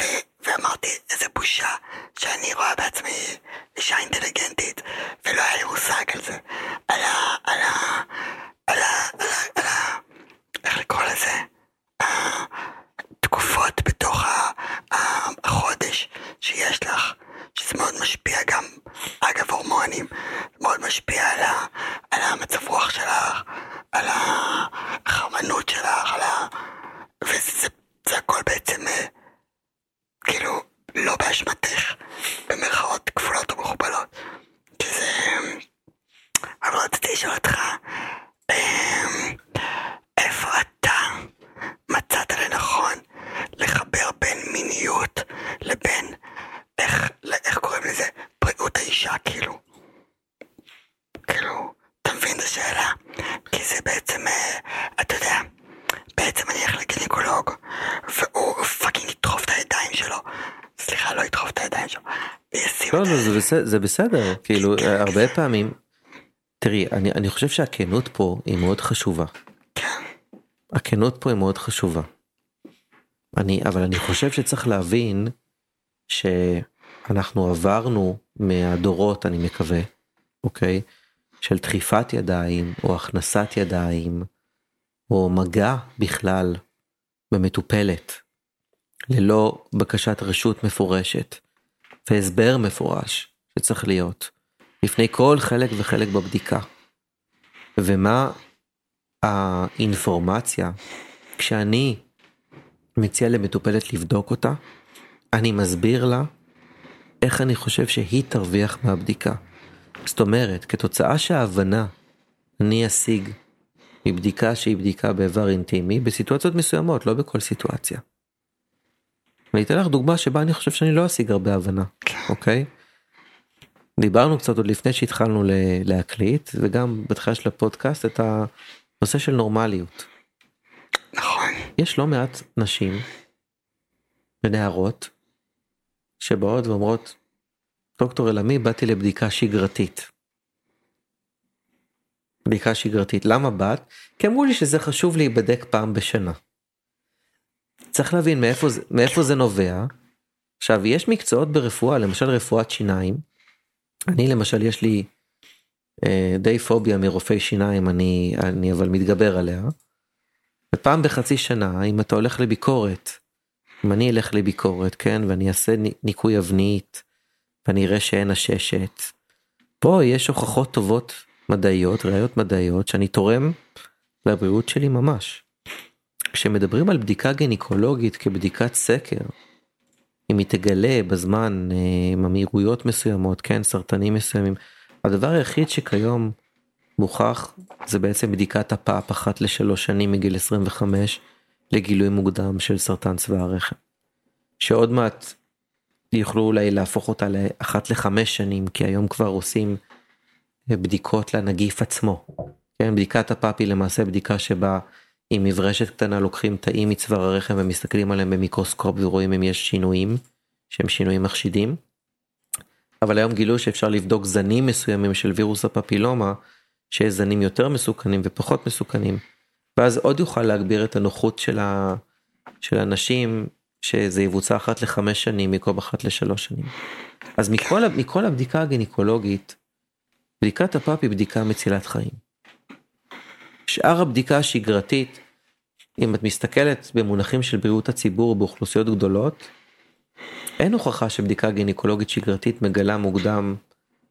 ו... ואמרתי, איזה בושה שאני רואה בעצמי אישה אינטליגנטית, ולא היה לי מושג על זה. על ה... על ה... על ה... על ה... על ה... לזה, אה, תקופות בתוך ה- ה- החודש שיש לך, שזה מאוד משפיע גם, אגב הורמונים, זה מאוד משפיע על, ה, על המצב רוח שלך, על החרמנות שלך, על ה... וזה זה הכל בעצם, אה, כאילו, לא באשמתך, במרכאות כפולות ומכופלות. כי זה... אבל רציתי לשאול אותך, אמ, איפה אתה מצאת לנכון לחבר בין מיניות לבין, איך, איך קוראים לזה? בריאות האישה, כאילו. כאילו, אתה מבין את השאלה? כי זה בעצם, אה, אתה יודע, בעצם אני אלך לגינקולוג, והוא פאקינג ידחוף את הידיים שלו. סליחה, לא ידחוף את הידיים שלו. וישים לא, את זה בסדר, כאילו כן, הרבה פעמים, תראי, אני, אני חושב שהכנות פה היא מאוד חשובה. הכנות פה היא מאוד חשובה. אני, אבל אני חושב שצריך להבין שאנחנו עברנו מהדורות, אני מקווה, אוקיי? של דחיפת ידיים, או הכנסת ידיים, או מגע בכלל במטופלת, ללא בקשת רשות מפורשת, והסבר מפורש שצריך להיות, לפני כל חלק וחלק בבדיקה. ומה האינפורמציה, כשאני מציע למטופלת לבדוק אותה, אני מסביר לה איך אני חושב שהיא תרוויח מהבדיקה. זאת אומרת, כתוצאה שההבנה אני אשיג מבדיקה שהיא בדיקה באיבר אינטימי, בסיטואציות מסוימות, לא בכל סיטואציה. ואני אתן לך דוגמה שבה אני חושב שאני לא אשיג הרבה הבנה, אוקיי? דיברנו קצת עוד לפני שהתחלנו להקליט, וגם בתחילה של הפודקאסט, את הנושא של נורמליות. נכון. יש לא מעט נשים ונערות שבאות ואומרות, דוקטור אלעמי, באתי לבדיקה שגרתית. בדיקה שגרתית. למה באת? כי אמרו לי שזה חשוב להיבדק פעם בשנה. צריך להבין מאיפה זה, מאיפה זה נובע. עכשיו, יש מקצועות ברפואה, למשל רפואת שיניים. אני למשל, יש לי אה, די פוביה מרופאי שיניים, אני, אני אבל מתגבר עליה. ופעם בחצי שנה, אם אתה הולך לביקורת, אם אני אלך לביקורת, כן, ואני אעשה ני- ניקוי אבנית, ואני אראה שאין עששת, פה יש הוכחות טובות מדעיות, ראיות מדעיות, שאני תורם לבריאות שלי ממש. כשמדברים על בדיקה גינקולוגית כבדיקת סקר, אם היא תגלה בזמן אה, ממהירויות מסוימות, כן, סרטנים מסוימים, הדבר היחיד שכיום מוכח זה בעצם בדיקת הפאפ אחת לשלוש שנים מגיל 25 לגילוי מוקדם של סרטן צבא הרחם. שעוד מעט יוכלו אולי להפוך אותה לאחת לחמש שנים כי היום כבר עושים אה, בדיקות לנגיף עצמו. כן, בדיקת הפאפ היא למעשה בדיקה שבה עם מברשת קטנה לוקחים תאים מצוואר הרחם ומסתכלים עליהם במיקרוסקופ ורואים אם יש שינויים שהם שינויים מחשידים. אבל היום גילו שאפשר לבדוק זנים מסוימים של וירוס הפפילומה שיש זנים יותר מסוכנים ופחות מסוכנים ואז עוד יוכל להגביר את הנוחות של, ה... של אנשים שזה יבוצע אחת לחמש שנים במקום אחת לשלוש שנים. אז מכל, מכל הבדיקה הגינקולוגית בדיקת הפאפ היא בדיקה מצילת חיים. שאר הבדיקה השגרתית אם את מסתכלת במונחים של בריאות הציבור באוכלוסיות גדולות אין הוכחה שבדיקה גינקולוגית שגרתית מגלה מוקדם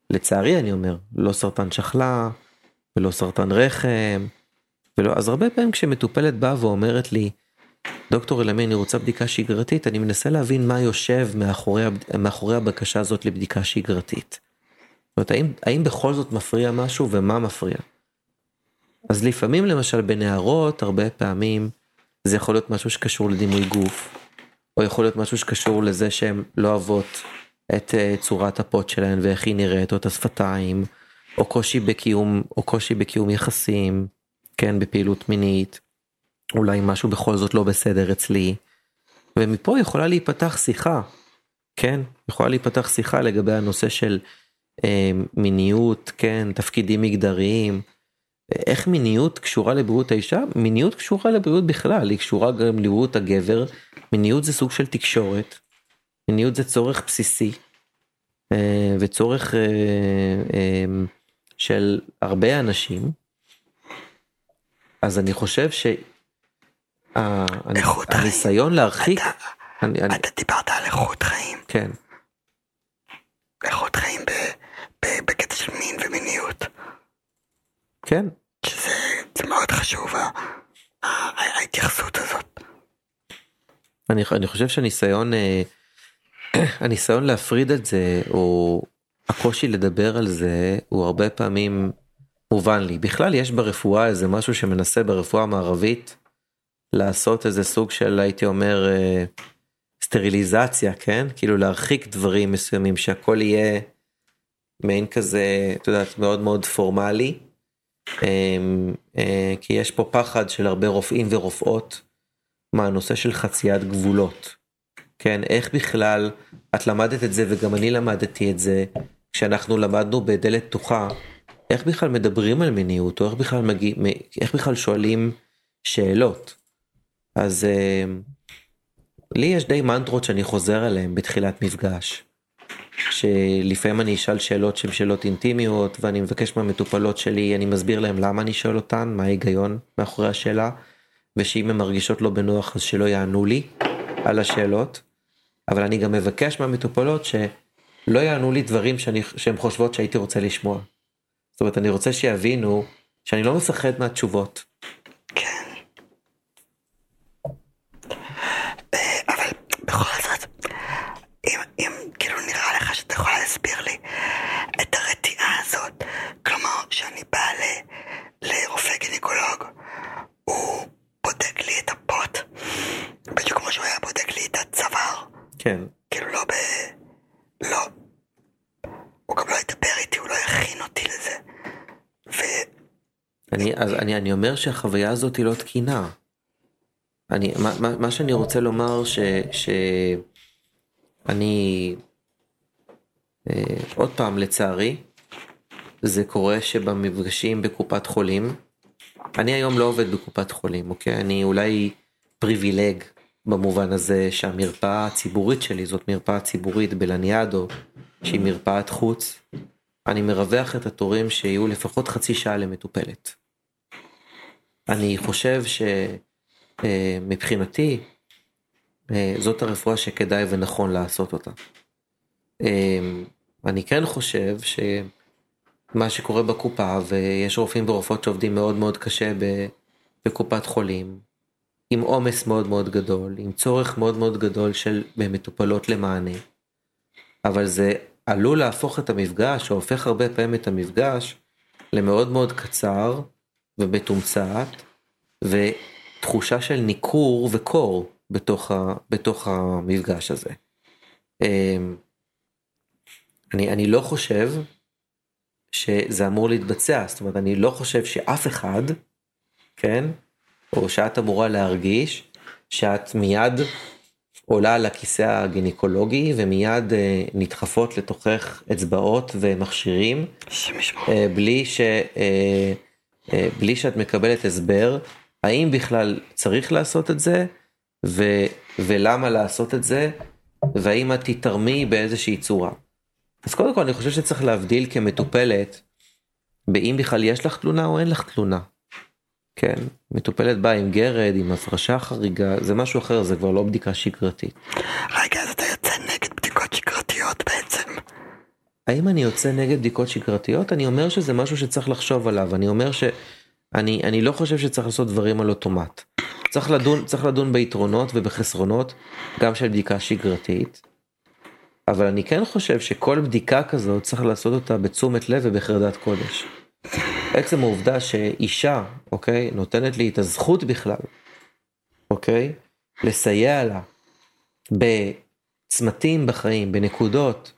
לצערי אני אומר לא סרטן שחלה ולא סרטן רחם ולא אז הרבה פעמים כשמטופלת באה ואומרת לי דוקטור אלעמי אני רוצה בדיקה שגרתית אני מנסה להבין מה יושב מאחורי, מאחורי הבקשה הזאת לבדיקה שגרתית. זאת אומרת, האם, האם בכל זאת מפריע משהו ומה מפריע. אז לפעמים למשל בנערות הרבה פעמים זה יכול להיות משהו שקשור לדימוי גוף או יכול להיות משהו שקשור לזה שהן לא אוהבות את אה, צורת הפוט שלהן ואיך היא נראית או את השפתיים או קושי בקיום או קושי בקיום יחסים כן בפעילות מינית. אולי משהו בכל זאת לא בסדר אצלי. ומפה יכולה להיפתח שיחה כן? יכולה להיפתח שיחה לגבי הנושא של אה, מיניות כן? תפקידים מגדריים איך מיניות קשורה לבריאות האישה? מיניות קשורה לבריאות בכלל היא קשורה גם לבריאות הגבר. מיניות זה סוג של תקשורת. מיניות זה צורך בסיסי אה, וצורך אה, אה, של הרבה אנשים. אז אני חושב ה- איכות חיים. הניסיון להרחיק, אתה, אני- אני- אתה דיברת על איכות חיים, כן, איכות חיים בקטע של מין ומיניות, כן, שזה זה מאוד חשוב, ההתייחסות הזאת. אני, אני חושב שהניסיון אה, הניסיון להפריד את זה או הקושי לדבר על זה הוא הרבה פעמים מובן לי. בכלל יש ברפואה איזה משהו שמנסה ברפואה המערבית לעשות איזה סוג של הייתי אומר אה, סטריליזציה כן? כאילו להרחיק דברים מסוימים שהכל יהיה מעין כזה את יודעת מאוד מאוד פורמלי כי יש פה פחד של הרבה רופאים ורופאות מהנושא של חציית גבולות. כן, איך בכלל את למדת את זה וגם אני למדתי את זה כשאנחנו למדנו בדלת פתוחה, איך בכלל מדברים על מיניות או איך בכלל מגיע, איך בכלל שואלים שאלות. אז אה, לי יש די מנטרות שאני חוזר עליהן בתחילת מפגש. שלפעמים אני אשאל שאלות שהן שאלות אינטימיות ואני מבקש מהמטופלות שלי, אני מסביר להם למה אני שואל אותן, מה ההיגיון מאחורי השאלה. ושאם הן מרגישות לא בנוח אז שלא יענו לי על השאלות. אבל אני גם מבקש מהמטופלות שלא יענו לי דברים שהן חושבות שהייתי רוצה לשמוע. זאת אומרת אני רוצה שיבינו שאני לא מפחד מהתשובות. כן. אה, אבל בכל זאת, אם, אם כאילו נראה לך שאתה יכול להסביר לי את הרתיעה הזאת, כלומר שאני בא ל, לרופא גינקולוג, הוא בודק לי את הפוט, בדיוק כמו שהוא היה בודק לי את הצוואר, כן. כאילו לא ב... לא. הוא גם לא ידבר איתי, הוא לא יכין אותי לזה. ו... אני, אז אני, אני אומר שהחוויה הזאת היא לא תקינה. אני, מה, מה, מה שאני רוצה לומר ש... ש... אני... אה, עוד פעם לצערי, זה קורה שבמפגשים בקופת חולים, אני היום לא עובד בקופת חולים, אוקיי? אני אולי פריבילג במובן הזה שהמרפאה הציבורית שלי זאת מרפאה ציבורית בלניאדו, שהיא מרפאת חוץ. אני מרווח את התורים שיהיו לפחות חצי שעה למטופלת. אני חושב שמבחינתי זאת הרפואה שכדאי ונכון לעשות אותה. אני כן חושב שמה שקורה בקופה ויש רופאים ורופאות שעובדים מאוד מאוד קשה בקופת חולים עם עומס מאוד מאוד גדול עם צורך מאוד מאוד גדול של מטופלות למענה אבל זה עלול להפוך את המפגש או הופך הרבה פעמים את המפגש למאוד מאוד קצר ומתומצת ותחושה של ניכור וקור בתוך, ה, בתוך המפגש הזה. אני, אני לא חושב שזה אמור להתבצע, זאת אומרת אני לא חושב שאף אחד, כן, או שאת אמורה להרגיש שאת מיד עולה על הכיסא הגינקולוגי ומיד אה, נדחפות לתוכך אצבעות ומכשירים אה, בלי, ש, אה, אה, בלי שאת מקבלת הסבר האם בכלל צריך לעשות את זה ו, ולמה לעשות את זה והאם את תתרמי באיזושהי צורה. אז קודם כל אני חושב שצריך להבדיל כמטופלת באם בכלל יש לך תלונה או אין לך תלונה. כן, מטופלת באה עם גרד, עם הפרשה חריגה, זה משהו אחר, זה כבר לא בדיקה שגרתית. רגע, אז אתה יוצא נגד בדיקות שגרתיות בעצם. האם אני יוצא נגד בדיקות שגרתיות? אני אומר שזה משהו שצריך לחשוב עליו, אני אומר שאני אני לא חושב שצריך לעשות דברים על אוטומט. צריך לדון, צריך לדון ביתרונות ובחסרונות גם של בדיקה שגרתית, אבל אני כן חושב שכל בדיקה כזאת צריך לעשות אותה בתשומת לב ובחרדת קודש. עצם העובדה שאישה, אוקיי, נותנת לי את הזכות בכלל, אוקיי, לסייע לה בצמתים בחיים, בנקודות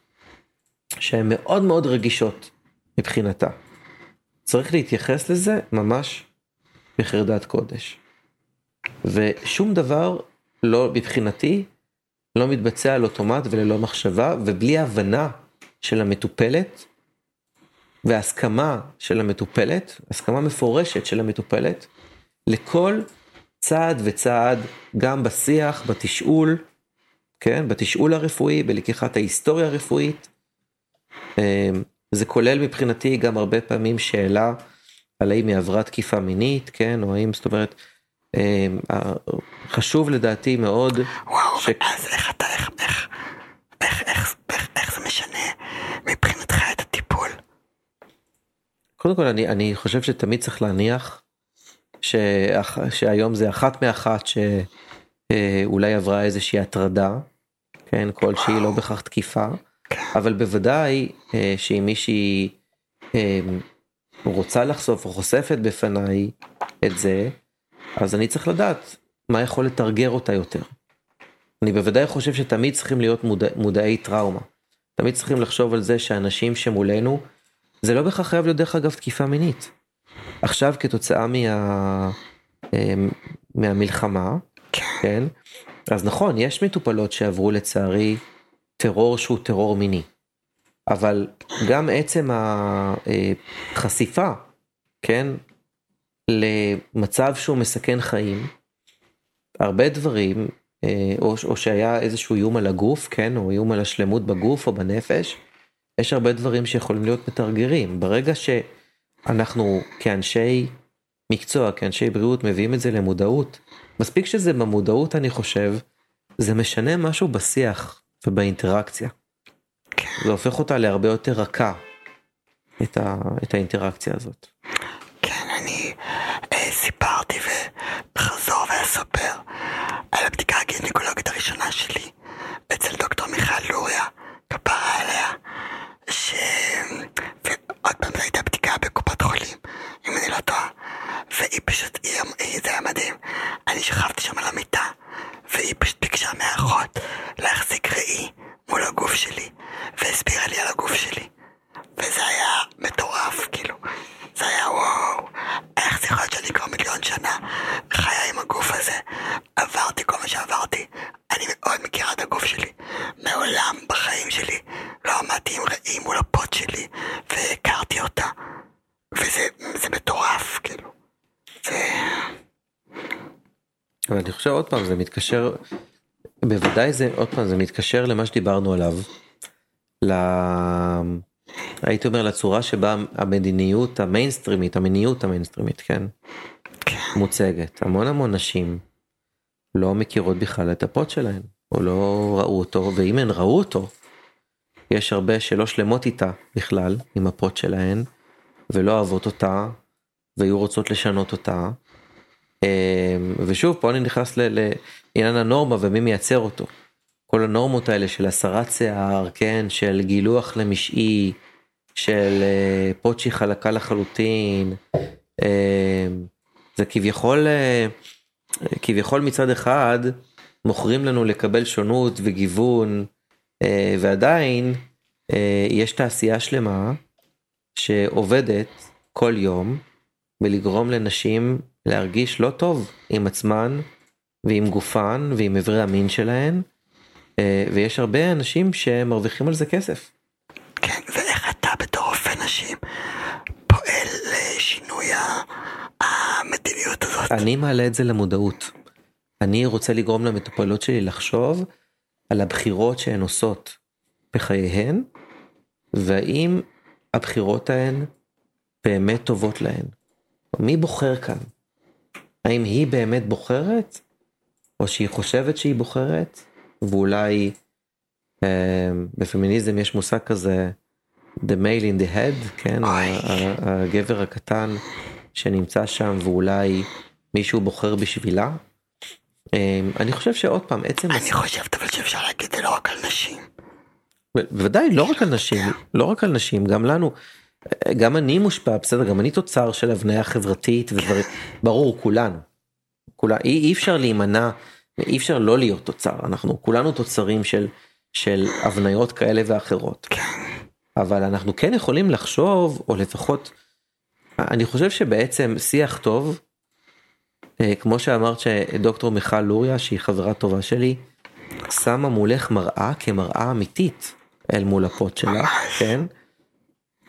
שהן מאוד מאוד רגישות מבחינתה. צריך להתייחס לזה ממש בחרדת קודש. ושום דבר לא, מבחינתי, לא מתבצע על אוטומט וללא מחשבה ובלי הבנה של המטופלת והסכמה של המטופלת, הסכמה מפורשת של המטופלת, לכל צעד וצעד, גם בשיח, בתשאול, כן, בתשאול הרפואי, בלקיחת ההיסטוריה הרפואית. זה כולל מבחינתי גם הרבה פעמים שאלה על האם היא עברה תקיפה מינית, כן, או האם, זאת אומרת, חשוב לדעתי מאוד. וואו, ש... אז איך אתה, איך, איך, איך, איך, איך, איך זה משנה מבחינתך את הטיפול? קודם כל אני, אני חושב שתמיד צריך להניח ש, שהיום זה אחת מאחת שאולי עברה איזושהי הטרדה, כן, כלשהי לא בהכרח תקיפה, כן. אבל בוודאי שאם מישהי רוצה לחשוף או חושפת בפניי את זה, אז אני צריך לדעת מה יכול לתרגר אותה יותר. אני בוודאי חושב שתמיד צריכים להיות מודע, מודעי טראומה. תמיד צריכים לחשוב על זה שאנשים שמולנו, זה לא בהכרח חייב להיות דרך אגב תקיפה מינית. עכשיו כתוצאה מה, אמ, מהמלחמה, כן, אז נכון, יש מטופלות שעברו לצערי טרור שהוא טרור מיני. אבל גם עצם החשיפה, כן, למצב שהוא מסכן חיים, הרבה דברים, אה, או, או שהיה איזשהו איום על הגוף, כן, או איום על השלמות בגוף או בנפש, יש הרבה דברים שיכולים להיות מתרגרים. ברגע שאנחנו כאנשי מקצוע, כאנשי בריאות, מביאים את זה למודעות, מספיק שזה במודעות, אני חושב, זה משנה משהו בשיח ובאינטראקציה. זה הופך אותה להרבה יותר רכה, את, ה, את האינטראקציה הזאת. כן, אני אה, סיפרתי ובחזור ואספר על הבדיקה הגינקולוגית הראשונה שלי אצל דוקטור מיכל לוריה, כפרה עליה, ש... ועוד פעם זו הייתה בדיקה בקופת חולים, אם אני לא טועה, והיא פשוט, היא, היא, זה היה מדהים, אני שכבתי שם על המיטה, והיא פשוט ביקשה מהאחות להחזיק ראי מול הגוף שלי, והסבירה לי על הגוף שלי. וזה היה מטורף, כאילו. זה היה וואו, איך זה יכול להיות שאני כבר מיליון שנה חיה עם הגוף הזה. עברתי כל מה שעברתי. אני מאוד מכירה את הגוף שלי. מעולם בחיים שלי לא עמדתי עם ראי מול הפוט שלי, והכרתי אותה. וזה מטורף, כאילו. זה... חושב עוד פעם, זה מתקשר, בוודאי זה, עוד פעם, זה מתקשר למה שדיברנו עליו. ל... הייתי אומר לצורה שבה המדיניות המיינסטרימית, המיניות המיינסטרימית, כן, מוצגת. המון המון נשים לא מכירות בכלל את הפוט שלהן, או לא ראו אותו, ואם הן ראו אותו, יש הרבה שלא שלמות איתה בכלל, עם הפוט שלהן, ולא אוהבות אותה, והיו רוצות לשנות אותה. אמ, ושוב, פה אני נכנס לעניין הנורמה ומי מייצר אותו. כל הנורמות האלה של הסרת שיער, כן, של גילוח למשעי, של אה, פוצ'י חלקה לחלוטין, אה, זה כביכול, אה, כביכול מצד אחד מוכרים לנו לקבל שונות וגיוון, אה, ועדיין יש תעשייה שלמה שעובדת כל יום בלגרום לנשים להרגיש לא טוב עם עצמן ועם גופן ועם אברי המין שלהן. אה, ויש הרבה אנשים שמרוויחים על זה כסף. כן, ואיך אתה בתור רופא נשים פועל לשינוי המדיניות הזאת? אני מעלה את זה למודעות. אני רוצה לגרום למטופלות שלי לחשוב על הבחירות שהן עושות בחייהן, והאם הבחירות ההן באמת טובות להן. מי בוחר כאן? האם היא באמת בוחרת, או שהיא חושבת שהיא בוחרת, ואולי אה, בפמיניזם יש מושג כזה the male in the head, כן, הגבר הקטן שנמצא שם ואולי מישהו בוחר בשבילה. אה, אני חושב שעוד פעם עצם... אני חושבת אבל שאפשר להגיד זה לא רק על נשים. בוודאי לא רק על נשים, לא רק על נשים, גם לנו. גם אני מושפע, בסדר, גם אני תוצר של הבניה חברתית ברור, כולנו. כולה, אי, אי אפשר להימנע אי אפשר לא להיות תוצר, אנחנו כולנו תוצרים של, של הבניות כאלה ואחרות. אבל אנחנו כן יכולים לחשוב, או לפחות, אני חושב שבעצם שיח טוב, אה, כמו שאמרת שדוקטור מיכל לוריה, שהיא חברה טובה שלי, שמה מולך מראה כמראה אמיתית אל מול הפוט שלה, כן?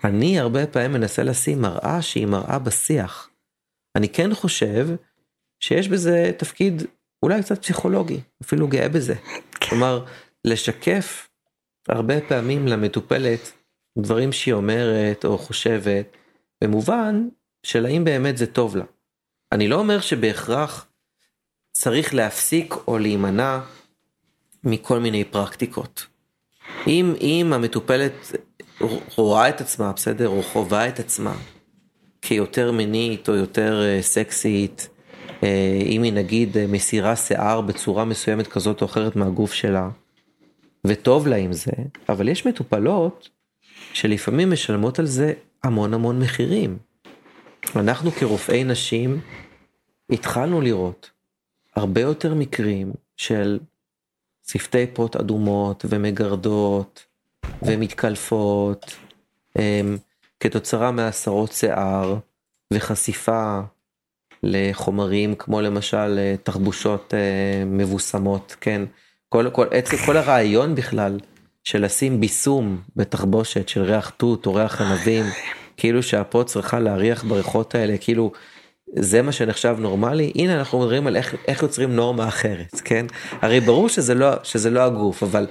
אני הרבה פעמים מנסה לשים מראה שהיא מראה בשיח. אני כן חושב שיש בזה תפקיד אולי קצת פסיכולוגי, אפילו גאה בזה. כלומר, לשקף הרבה פעמים למטופלת דברים שהיא אומרת או חושבת, במובן של האם באמת זה טוב לה. אני לא אומר שבהכרח צריך להפסיק או להימנע מכל מיני פרקטיקות. אם, אם המטופלת רואה את עצמה, בסדר, או חווה את עצמה כיותר מינית או יותר אה, סקסית, אה, אם היא נגיד אה, מסירה שיער בצורה מסוימת כזאת או אחרת מהגוף שלה, וטוב לה עם זה, אבל יש מטופלות שלפעמים משלמות על זה המון המון מחירים. אנחנו כרופאי נשים התחלנו לראות הרבה יותר מקרים של שפתי פוט אדומות ומגרדות ומתקלפות הם, כתוצרה מהסרות שיער וחשיפה לחומרים כמו למשל אה, תחבושות אה, מבוסמות, כן? כל, כל, עצם, כל הרעיון בכלל של לשים ביסום בתחבושת של ריח תות או ריח ענבים, כאילו שהפוט צריכה להריח בריחות האלה, כאילו זה מה שנחשב נורמלי, הנה אנחנו מדברים על איך, איך יוצרים נורמה אחרת, כן? הרי ברור שזה לא, שזה לא הגוף, אבל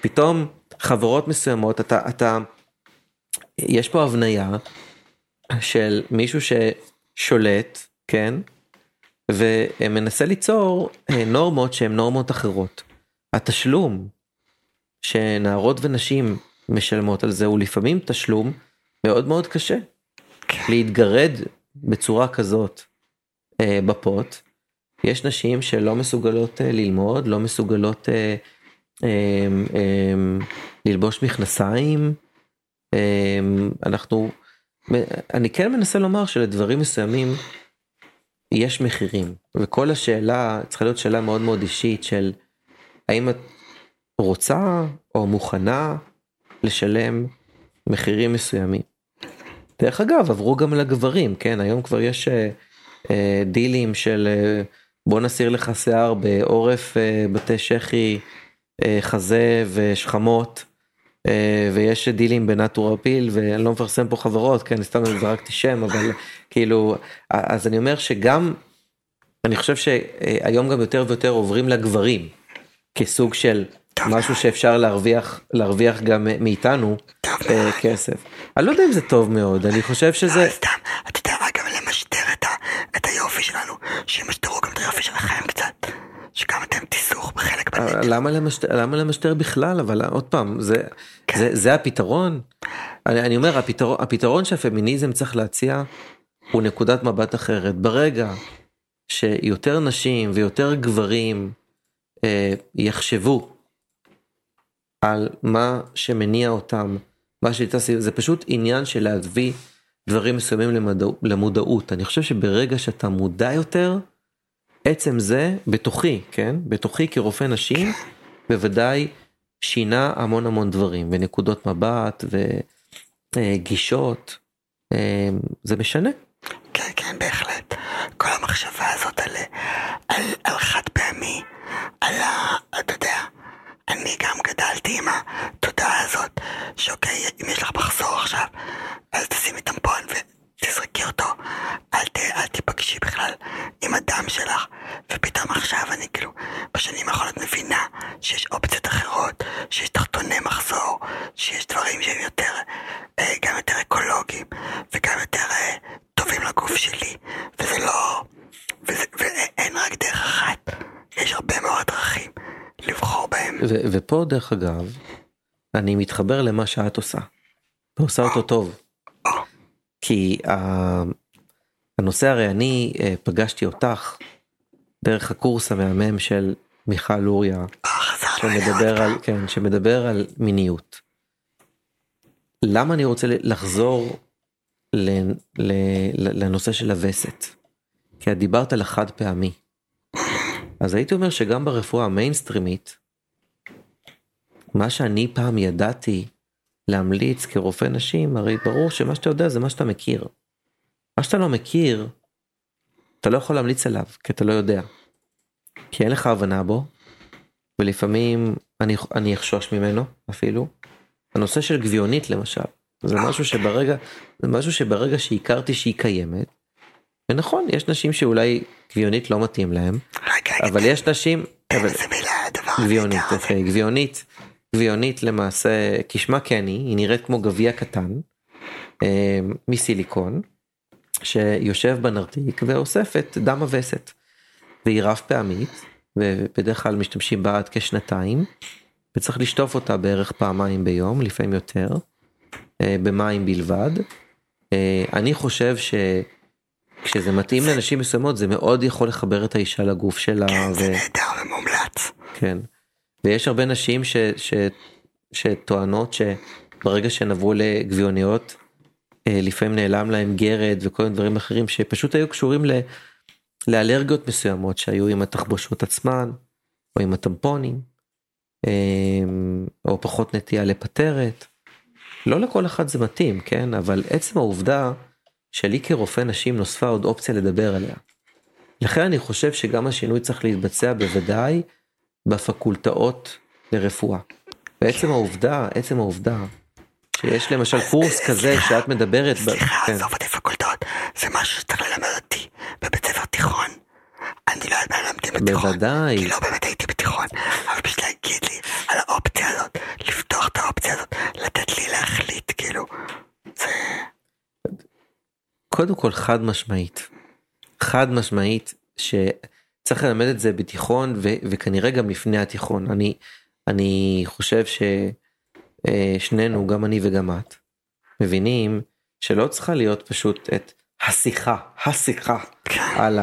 פתאום חברות מסוימות, אתה, אתה, יש פה הבניה של מישהו ששולט, כן? ומנסה ליצור אה, נורמות שהן נורמות אחרות. התשלום שנערות ונשים משלמות על זה הוא לפעמים תשלום מאוד מאוד קשה. להתגרד בצורה כזאת אה, בפוט, יש נשים שלא מסוגלות אה, ללמוד, לא מסוגלות אה, אה, אה, ללבוש מכנסיים. אה, אנחנו, אני כן מנסה לומר שלדברים מסוימים יש מחירים, וכל השאלה צריכה להיות שאלה מאוד מאוד אישית של האם את רוצה או מוכנה לשלם מחירים מסוימים. דרך אגב עברו גם לגברים כן היום כבר יש אה, אה, דילים של אה, בוא נסיר לך שיער בעורף בתי שחי חזה ושכמות ויש דילים בנטורה פיל ואני לא מפרסם פה חברות כן סתם זרקתי שם אבל כאילו אז אני אומר שגם אני חושב שהיום גם יותר ויותר עוברים לגברים כסוג של משהו שאפשר להרוויח להרוויח גם מאיתנו אה, כסף. אני לא יודע אם זה טוב מאוד אני חושב שזה לא, סתם, אתה יודע, אגב, למשטר את, ה, את היופי שלנו, שימשטרו גם את היופי שלכם קצת, שגם אתם תיסעו בחלק אה, בנטל. למה למשטר, למה למשטר בכלל אבל עוד פעם זה זה, זה הפתרון. אני, אני אומר הפתרון הפתרון שהפמיניזם צריך להציע הוא נקודת מבט אחרת ברגע שיותר נשים ויותר גברים אה, יחשבו על מה שמניע אותם, מה שתעשי, זה פשוט עניין של להביא דברים מסוימים למודע, למודעות. אני חושב שברגע שאתה מודע יותר, עצם זה בתוכי, כן? בתוכי כרופא נשים, בוודאי שינה המון המון דברים, ונקודות מבט וגישות, אה, זה משנה. כן, כן, בהחלט. כל המחשבה הזאת על, על, על חד פעמי, על ה... אתה יודע, אני גם גדלתי עם התודעה הזאת, שאוקיי, אם יש לך מחזור עכשיו, אז תשימי טמפון ותזרקי אותו. אל, ת, אל תיפגשי בכלל עם הדם שלך. עכשיו אני כאילו, בשנים האחרונות מבינה שיש אופציות אחרות, שיש תחתוני מחזור, שיש דברים שהם יותר, אה, גם יותר אקולוגיים, וגם יותר אה, טובים לגוף שלי, וזה לא... ואין רק דרך אחת, יש הרבה מאוד דרכים לבחור בהם. ופה דרך אגב, אני מתחבר למה שאת עושה. ועושה אותו טוב. כי ה- הנושא הרי אני אה, פגשתי אותך דרך הקורס המהמם של מיכל לוריה, שמדבר על. כן, שמדבר על מיניות. למה אני רוצה לחזור ל- ל- לנושא של הווסת? כי את דיברת על החד פעמי. אז הייתי אומר שגם ברפואה המיינסטרימית, מה שאני פעם ידעתי להמליץ כרופא נשים, הרי ברור שמה שאתה יודע זה מה שאתה מכיר. מה שאתה לא מכיר, אתה לא יכול להמליץ עליו, כי אתה לא יודע. כי אין לך הבנה בו, ולפעמים אני, אני אחשוש ממנו אפילו. הנושא של גביונית למשל, זה משהו שברגע, זה משהו שברגע שהכרתי שהיא קיימת, ונכון, יש נשים שאולי גביונית לא מתאים להם, רגע, אבל יש נשים, אבל. גביונית, אוקיי, גביונית, גביונית למעשה, כשמה כן היא, היא נראית כמו גביע קטן, אה, מסיליקון, שיושב בנרתיק ואוסף את דם הווסת. והיא רב פעמית, ובדרך כלל משתמשים בה עד כשנתיים, וצריך לשטוף אותה בערך פעמיים ביום, לפעמים יותר, אה, במים בלבד. אה, אני חושב שכשזה מתאים לנשים מסוימות זה מאוד יכול לחבר את האישה לגוף שלה. כן, ו... זה נהדר ומומלץ. כן. ויש הרבה נשים ש... ש... שטוענות שברגע שהן עברו לגביעוניות, אה, לפעמים נעלם להם גרד וכל מיני דברים אחרים שפשוט היו קשורים ל... לאלרגיות מסוימות שהיו עם התחבושות עצמן, או עם הטמפונים, או פחות נטייה לפטרת. לא לכל אחד זה מתאים, כן? אבל עצם העובדה שלי כרופא נשים נוספה עוד אופציה לדבר עליה. לכן אני חושב שגם השינוי צריך להתבצע בוודאי בפקולטאות לרפואה. בעצם העובדה, עצם העובדה, שיש למשל קורס כזה שאת מדברת, סליחה, כן. עזוב אותי פקולטות, זה משהו שצריך ללמד אותי בבית ספר תיכון. אני לא יודע מה למדים בתיכון. בוודאי. כי לא באמת הייתי בתיכון, אבל פשוט להגיד לי על האופציה הזאת, לפתוח את האופציה הזאת, לתת לי להחליט, כאילו, זה... קודם כל חד משמעית, חד משמעית שצריך ללמד את זה בתיכון ו- וכנראה גם לפני התיכון. אני, אני חושב ששנינו, גם אני וגם את, מבינים שלא צריכה להיות פשוט את השיחה, השיחה על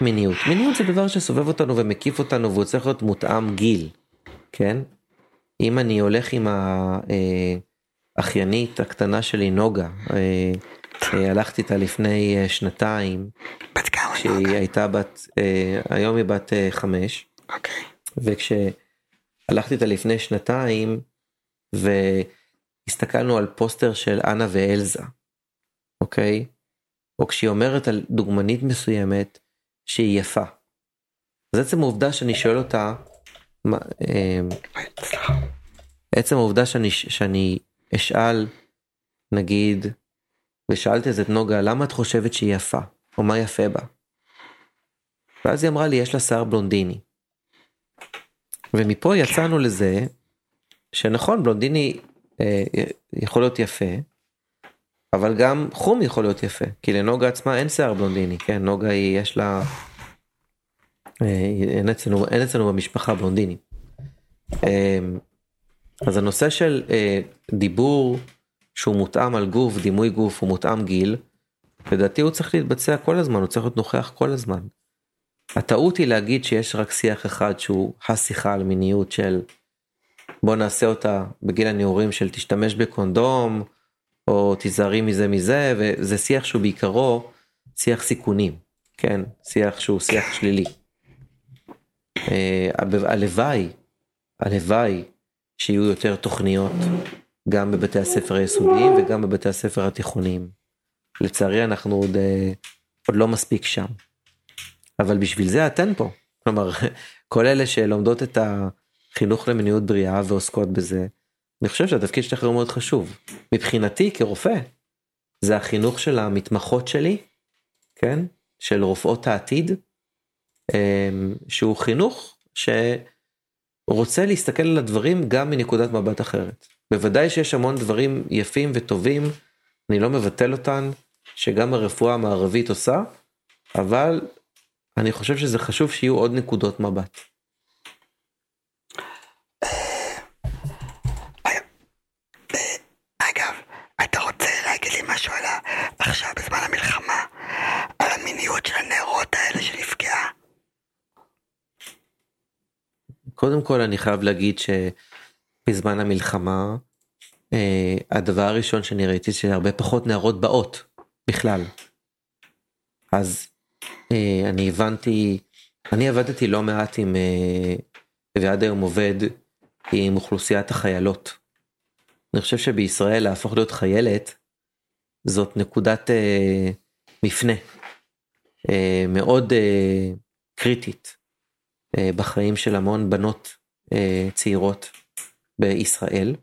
המיניות. מיניות זה דבר שסובב אותנו ומקיף אותנו והוא צריך להיות מותאם גיל, כן? אם אני הולך עם האחיינית הקטנה שלי נוגה, אה, אה, הלכתי איתה לפני אה, שנתיים, בת כמה שהיא נוגה? הייתה בת, אה, היום היא בת אה, חמש, אוקיי. וכשהלכתי איתה לפני שנתיים והסתכלנו על פוסטר של אנה ואלזה, אוקיי? או כשהיא אומרת על דוגמנית מסוימת שהיא יפה. אז עצם העובדה שאני שואל אותה, מה, סליחה. עצם העובדה שאני, שאני אשאל, נגיד, ושאלתי אז את נוגה, למה את חושבת שהיא יפה? או מה יפה בה? ואז היא אמרה לי, יש לה שיער בלונדיני. ומפה יצאנו לזה, שנכון, בלונדיני אה, יכול להיות יפה, אבל גם חום יכול להיות יפה, כי לנוגה עצמה אין שיער בלונדיני, כן, נוגה היא, יש לה, אה, אין אצלנו, אין אצלנו במשפחה בלונדיני. אה, אז הנושא של אה, דיבור שהוא מותאם על גוף, דימוי גוף, הוא מותאם גיל, לדעתי הוא צריך להתבצע כל הזמן, הוא צריך להיות נוכח כל הזמן. הטעות היא להגיד שיש רק שיח אחד שהוא השיחה על מיניות של בוא נעשה אותה בגיל הנעורים של תשתמש בקונדום, או תיזהרי מזה מזה, וזה שיח שהוא בעיקרו שיח סיכונים, כן? שיח שהוא שיח שלילי. אה, הלוואי, הלוואי שיהיו יותר תוכניות גם בבתי הספר היסודיים וגם בבתי הספר התיכוניים. לצערי אנחנו עוד, אה, עוד לא מספיק שם. אבל בשביל זה אתן פה. כלומר, כל אלה שלומדות את החינוך למיניות בריאה ועוסקות בזה, אני חושב שהתפקיד שלך הוא מאוד חשוב. מבחינתי כרופא, זה החינוך של המתמחות שלי, כן? של רופאות העתיד, אמ, שהוא חינוך שרוצה להסתכל על הדברים גם מנקודת מבט אחרת. בוודאי שיש המון דברים יפים וטובים, אני לא מבטל אותן, שגם הרפואה המערבית עושה, אבל אני חושב שזה חשוב שיהיו עוד נקודות מבט. אגב, אתה רוצה להגיד לי משהו על ה... עכשיו בזמן המלחמה, על המיניות של הנערות האלה שנפגעה? קודם כל אני חייב להגיד שבזמן המלחמה, אה, הדבר הראשון שאני ראיתי שהרבה פחות נערות באות בכלל. אז אה, אני הבנתי, אני עבדתי לא מעט עם, אה, ועד היום עובד עם אוכלוסיית החיילות. אני חושב שבישראל להפוך להיות חיילת זאת נקודת מפנה מאוד קריטית בחיים של המון בנות אה, צעירות בישראל.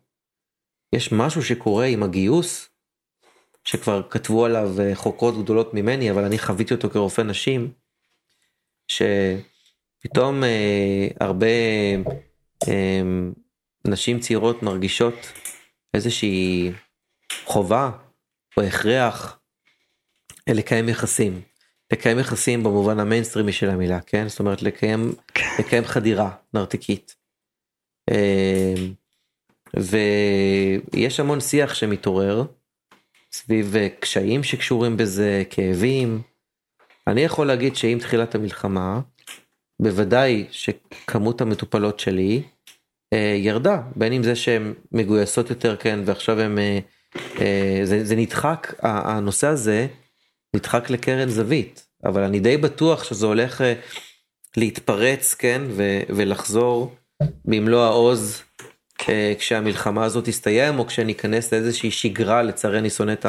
יש משהו שקורה עם הגיוס שכבר כתבו עליו אה, חוקרות גדולות ממני אבל אני חוויתי אותו כרופא נשים שפתאום אה, הרבה אה, נשים צעירות מרגישות איזושהי חובה או הכרח לקיים יחסים לקיים יחסים במובן המיינסטרימי של המילה, כן? זאת אומרת לקיים. לקיים חדירה נרתיקית. אה, ויש המון שיח שמתעורר סביב אה, קשיים שקשורים בזה, כאבים. אני יכול להגיד שעם תחילת המלחמה, בוודאי שכמות המטופלות שלי אה, ירדה, בין אם זה שהן מגויסות יותר כן ועכשיו הם, אה, זה, זה נדחק, הנושא הזה נדחק לקרן זווית, אבל אני די בטוח שזה הולך להתפרץ כן ו, ולחזור במלוא העוז אה, כשהמלחמה הזאת תסתיים או כשניכנס לאיזושהי שגרה לצערי אני שונא את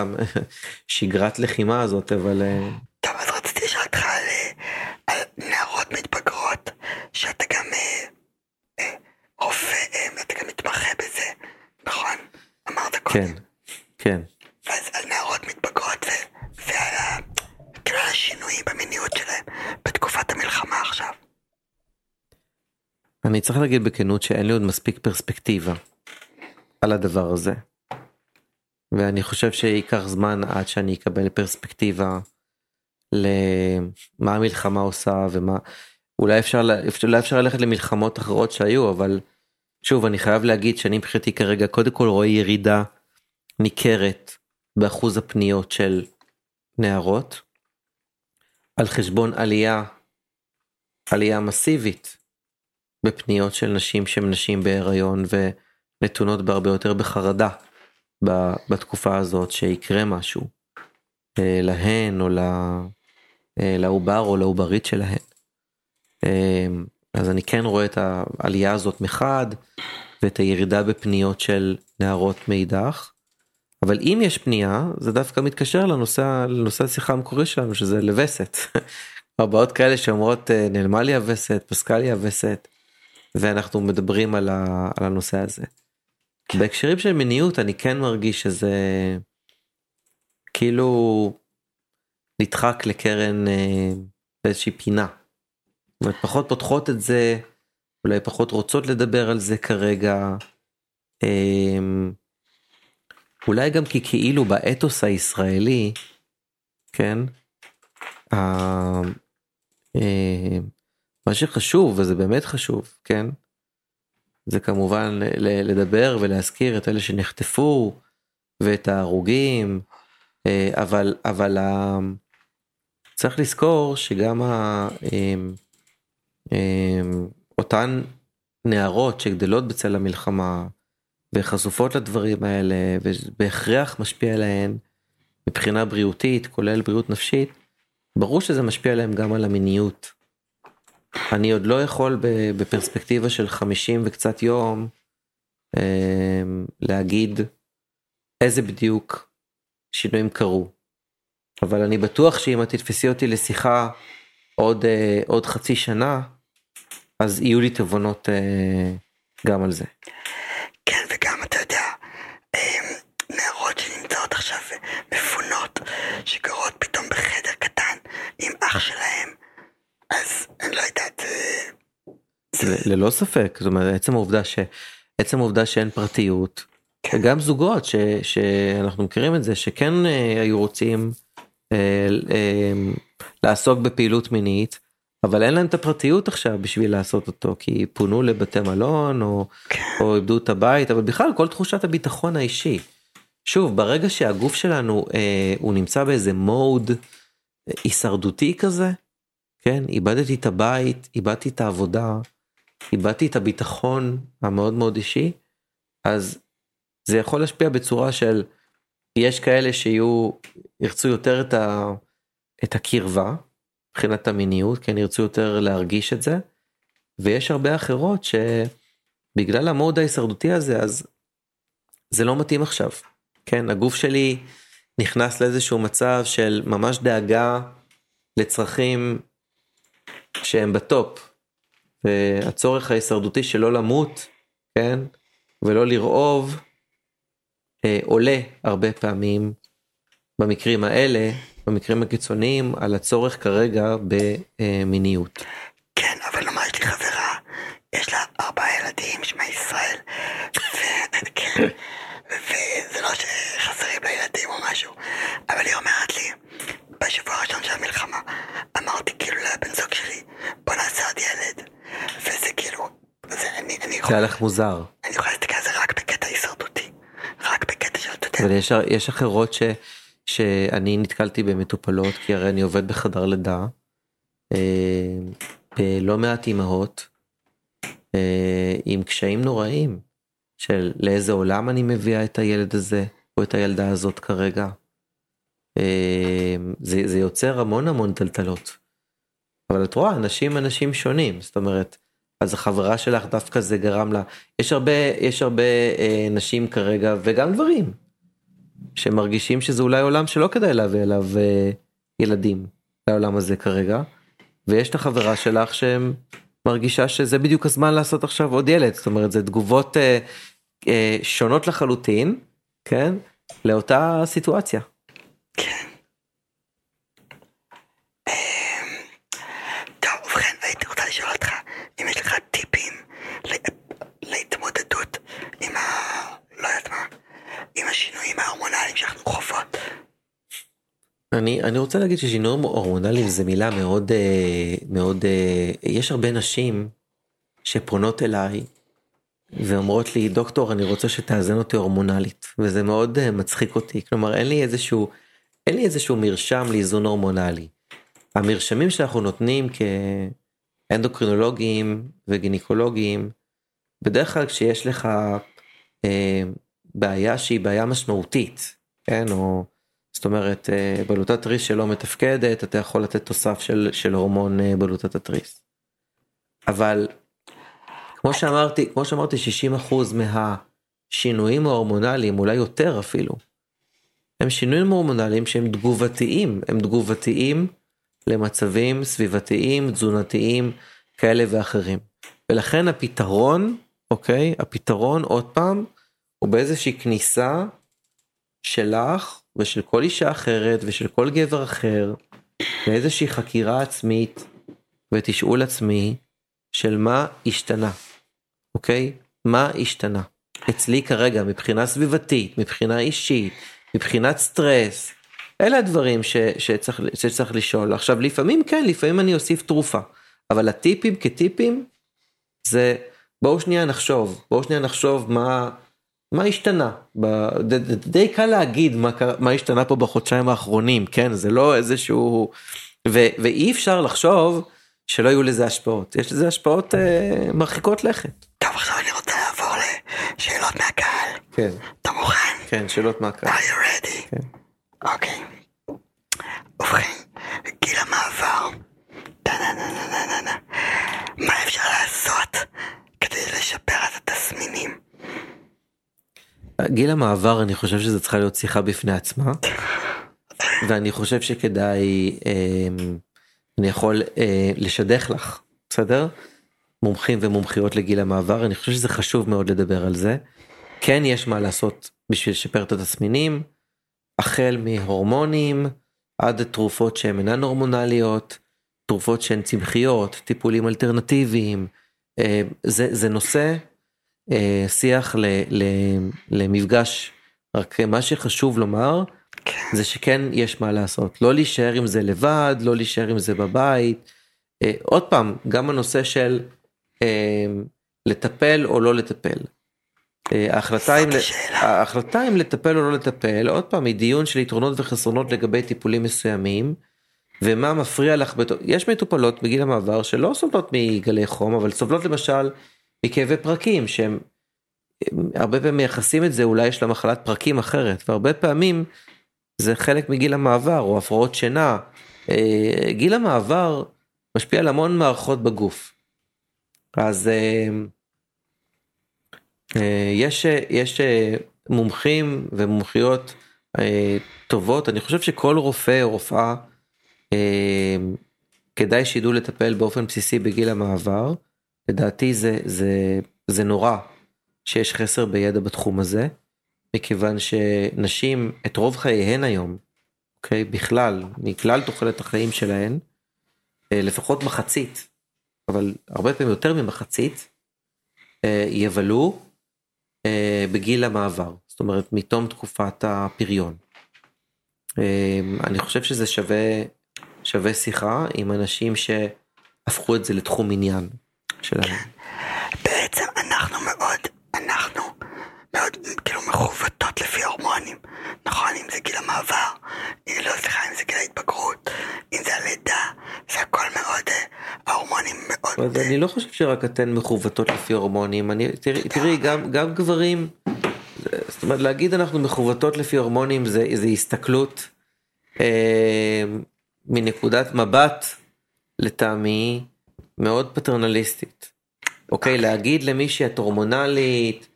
השגרת לחימה הזאת אבל אה, טוב, אז רציתי לשאול אותך על, אה, על נערות מתבגרות, שאתה גם אה, רופא, אתה גם מתמחה בזה, נכון? אמרת קודם. כן כן אז על נערות מתבגרות ו- ועל ה- כאילו על השינויים במיניות שלהם בתקופת המלחמה עכשיו. אני צריך להגיד בכנות שאין לי עוד מספיק פרספקטיבה על הדבר הזה. ואני חושב שייקח זמן עד שאני אקבל פרספקטיבה למה המלחמה עושה ומה אולי אפשר אולי אפשר ללכת למלחמות אחרות שהיו אבל שוב אני חייב להגיד שאני מבחינתי כרגע קודם כל רואה ירידה ניכרת באחוז הפניות של נערות על חשבון עלייה עלייה מסיבית בפניות של נשים שהן נשים בהיריון ונתונות בהרבה יותר בחרדה בתקופה הזאת שיקרה משהו אה, להן או אה, לעובר או לעוברית שלהן. אה, אז אני כן רואה את העלייה הזאת מחד ואת הירידה בפניות של נערות מאידך. אבל אם יש פנייה זה דווקא מתקשר לנושא לנושא השיחה המקורי שלנו שזה לווסת. הבעות כאלה שאומרות נעלמה לי הווסת פסקה לי הווסת ואנחנו מדברים על, ה, על הנושא הזה. בהקשרים של מיניות אני כן מרגיש שזה כאילו נדחק לקרן אה, באיזושהי פינה. זאת אומרת, פחות פותחות את זה אולי פחות רוצות לדבר על זה כרגע. אה, אולי גם כי כאילו באתוס הישראלי כן. אה, מה שחשוב וזה באמת חשוב כן. זה כמובן לדבר ולהזכיר את אלה שנחטפו ואת ההרוגים אה, אבל אבל ה- צריך לזכור שגם אמ, אמ, אותן נערות שגדלות בצל המלחמה וחשופות לדברים האלה ובהכרח משפיע עליהן מבחינה בריאותית כולל בריאות נפשית ברור שזה משפיע עליהם גם על המיניות. אני עוד לא יכול בפרספקטיבה של 50 וקצת יום אמ, להגיד איזה בדיוק שינויים קרו. אבל אני בטוח שאם את תתפסי אותי לשיחה עוד, אה, עוד חצי שנה, אז יהיו לי תובנות אה, גם על זה. כן, וגם אתה יודע, נערות שנמצאות עכשיו מפונות, שגרות פתאום בחדר קטן עם אח שלהם, אז אני לא יודעת, ללא ספק, זאת אומרת, עצם העובדה, ש, עצם העובדה שאין פרטיות, וגם זוגות ש, שאנחנו מכירים את זה, שכן אה, היו רוצים אה, אה, לעסוק בפעילות מינית, אבל אין להם את הפרטיות עכשיו בשביל לעשות אותו, כי פונו לבתי מלון או, או איבדו את הבית, אבל בכלל כל תחושת הביטחון האישי. שוב, ברגע שהגוף שלנו אה, הוא נמצא באיזה מוד אה, הישרדותי כזה, כן, איבדתי את הבית, איבדתי את העבודה, איבדתי את הביטחון המאוד מאוד אישי, אז זה יכול להשפיע בצורה של, יש כאלה שיהיו, ירצו יותר את, ה, את הקרבה, מבחינת המיניות, כן, ירצו יותר להרגיש את זה, ויש הרבה אחרות שבגלל המוד ההישרדותי הזה, אז זה לא מתאים עכשיו, כן, הגוף שלי נכנס לאיזשהו מצב של ממש דאגה לצרכים שהם בטופ, והצורך ההישרדותי שלא למות, כן, ולא לרעוב, אה, עולה הרבה פעמים במקרים האלה, במקרים הקיצוניים, על הצורך כרגע במיניות. כן, אבל למה יש לי חברה, יש לה ארבעה ילדים, שמע ישראל, ו- כן, וזה לא שחסרים לה ילדים או משהו, אבל היא אומרת לי, בשבוע הראשון של המלחמה, זה היה לך מוזר. אני יכולה להסתכל על זה רק בקטע הישרדותי. רק בקטע של, אתה יודע, אבל יש, יש אחרות ש, שאני נתקלתי במטופלות, כי הרי אני עובד בחדר לידה, אה, בלא מעט אימהות, אה, עם קשיים נוראים, של לאיזה עולם אני מביאה את הילד הזה, או את הילדה הזאת כרגע. אה, זה, זה יוצר המון המון טלטלות. אבל את רואה, אנשים אנשים שונים, זאת אומרת, אז החברה שלך דווקא זה גרם לה, יש הרבה, יש הרבה אה, נשים כרגע, וגם גברים, שמרגישים שזה אולי עולם שלא כדאי להביא אליו אה, ילדים, לעולם הזה כרגע, ויש את החברה שלך שמרגישה שזה בדיוק הזמן לעשות עכשיו עוד ילד, זאת אומרת, זה תגובות אה, אה, שונות לחלוטין, כן, לאותה סיטואציה. כן. אמ, טוב, ובכן, הייתי רוצה לשאול אותך, אם יש לך טיפים לה- להתמודדות עם ה... לא יודעת מה, עם השינויים ההורמונליים שאנחנו חוות. אני, אני רוצה להגיד ששינויים הורמונליים זה מילה מאוד אה, מאוד אה, יש הרבה נשים שפונות אליי ואומרות לי דוקטור אני רוצה שתאזן אותי הורמונלית וזה מאוד אה, מצחיק אותי כלומר אין לי איזשהו אין לי איזשהו מרשם לאיזון הורמונלי. המרשמים שאנחנו נותנים כאנדוקרינולוגים וגינקולוגים בדרך כלל כשיש לך אה, בעיה שהיא בעיה משמעותית כן או זאת אומרת, אה, בלוטת תריס שלא מתפקדת, אתה יכול לתת תוסף של, של הורמון אה, בלוטת התריס. אבל כמו שאמרתי, כמו שאמרתי, 60% מהשינויים ההורמונליים, אולי יותר אפילו, הם שינויים הורמונליים שהם תגובתיים, הם תגובתיים למצבים סביבתיים, תזונתיים, כאלה ואחרים. ולכן הפתרון, אוקיי, הפתרון עוד פעם, הוא באיזושהי כניסה שלך ושל כל אישה אחרת ושל כל גבר אחר לאיזושהי חקירה עצמית ותשאול עצמי של מה השתנה, אוקיי? מה השתנה? אצלי כרגע מבחינה סביבתית, מבחינה אישית, מבחינת סטרס, אלה הדברים ש, שצריך, שצריך לשאול. עכשיו לפעמים כן, לפעמים אני אוסיף תרופה, אבל הטיפים כטיפים זה בואו שנייה נחשוב, בואו שנייה נחשוב מה, מה השתנה? די, קל להגיד מה, השתנה פה בחודשיים האחרונים, כן? זה לא איזשהו... ו... ואי אפשר לחשוב שלא יהיו לזה השפעות. יש לזה השפעות אה, מרחיקות לכת. טוב, עכשיו אני רוצה לעבור לשאלות מהקהל. כן, אתה מוכן? כן, שאלות מהקהל. are you ready? כן. אוקיי. ובכן, גיל המעבר. מה אפשר לעשות כדי לשפר את התסמינים? גיל המעבר אני חושב שזה צריכה להיות שיחה בפני עצמה. ואני חושב שכדאי, אה, אני יכול אה, לשדך לך, בסדר? מומחים ומומחיות לגיל המעבר, אני חושב שזה חשוב מאוד לדבר על זה. כן יש מה לעשות בשביל לשפר את התסמינים, החל מהורמונים עד תרופות שהן אינן הורמונליות, תרופות שהן צמחיות, טיפולים אלטרנטיביים. אה, זה, זה נושא, שיח ל, ל, למפגש, רק מה שחשוב לומר, זה שכן יש מה לעשות, לא להישאר עם זה לבד, לא להישאר עם זה בבית. אה, עוד פעם, גם הנושא של אה, לטפל או לא לטפל. אה, ההחלטה אם. ההחלטה אם לטפל או לא לטפל, עוד פעם, היא דיון של יתרונות וחסרונות לגבי טיפולים מסוימים, ומה מפריע לך, בת... יש מטופלות בגיל המעבר שלא סובלות מגלי חום, אבל סובלות למשל מכאבי פרקים, שהם הם הרבה פעמים מייחסים את זה, אולי יש לה מחלת פרקים אחרת, והרבה פעמים זה חלק מגיל המעבר, או הפרעות שינה. אה, גיל המעבר משפיע על המון מערכות בגוף. אז אה, אה, יש, יש מומחים ומומחיות טובות, אני חושב שכל רופא או רופאה אה, כדאי שידעו לטפל באופן בסיסי בגיל המעבר. לדעתי זה, זה, זה נורא שיש חסר בידע בתחום הזה, מכיוון שנשים את רוב חייהן היום, אוקיי, בכלל, מכלל תוחלת החיים שלהן, אה, לפחות מחצית, אבל הרבה פעמים יותר ממחצית, אה, יבלו אה, בגיל המעבר, זאת אומרת מתום תקופת הפריון. אני חושב שזה שווה, שווה שיחה עם אנשים שהפכו את זה לתחום עניין שלנו. כן. בעצם אנחנו מאוד, אנחנו מאוד כאילו מכוותות לפי הורמונים, נכון? אם זה גיל המעבר, אם לא סליחה, אם זה גיל ההתבגרות, אם זה הלידה, זה הכל מאוד, אה, ההורמונים מאוד... אז אה, אני לא חושב שרק אתן מכוותות לפי הורמונים, אני, תראי, תראי כן. גם, גם גברים, זאת אומרת להגיד אנחנו מכוותות לפי הורמונים זה, זה הסתכלות אה, מנקודת מבט לטעמי. מאוד פטרנליסטית. אוקיי, להגיד למישהי את הורמונלית,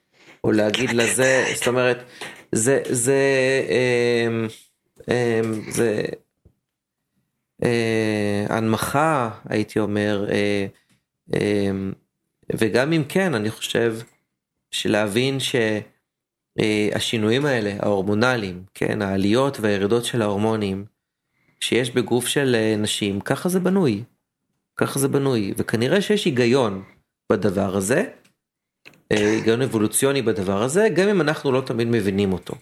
או להגיד לזה, זאת אומרת, זה, זה, אה, אה, זה אה, הנמכה, הייתי אומר, אה, אה, וגם אם כן, אני חושב שלהבין שהשינויים האלה, ההורמונליים, כן, העליות והירידות של ההורמונים, שיש בגוף של אה, נשים, ככה זה בנוי. ככה זה בנוי, וכנראה שיש היגיון בדבר הזה, אה, היגיון אבולוציוני בדבר הזה, גם אם אנחנו לא תמיד מבינים אותו.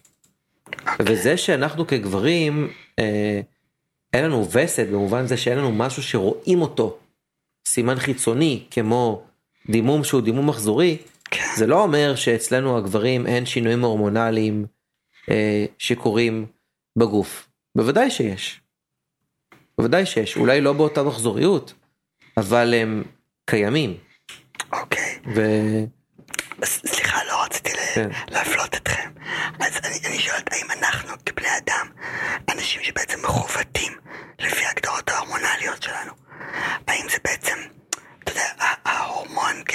וזה שאנחנו כגברים, אה, אין לנו וסת במובן זה שאין לנו משהו שרואים אותו, סימן חיצוני כמו דימום שהוא דימום מחזורי, זה לא אומר שאצלנו הגברים אין שינויים הורמונליים אה, שקורים בגוף. בוודאי שיש. בוודאי שיש, אולי לא באותה מחזוריות, אבל הם קיימים. אוקיי. ו... סליחה, לא רציתי כן. להפלות אתכם. אז אני, אני שואלת, האם אנחנו כבני אדם, אנשים שבעצם מכוותים לפי ההגדרות ההורמונליות שלנו, האם זה בעצם, אתה יודע, ההורמון כ...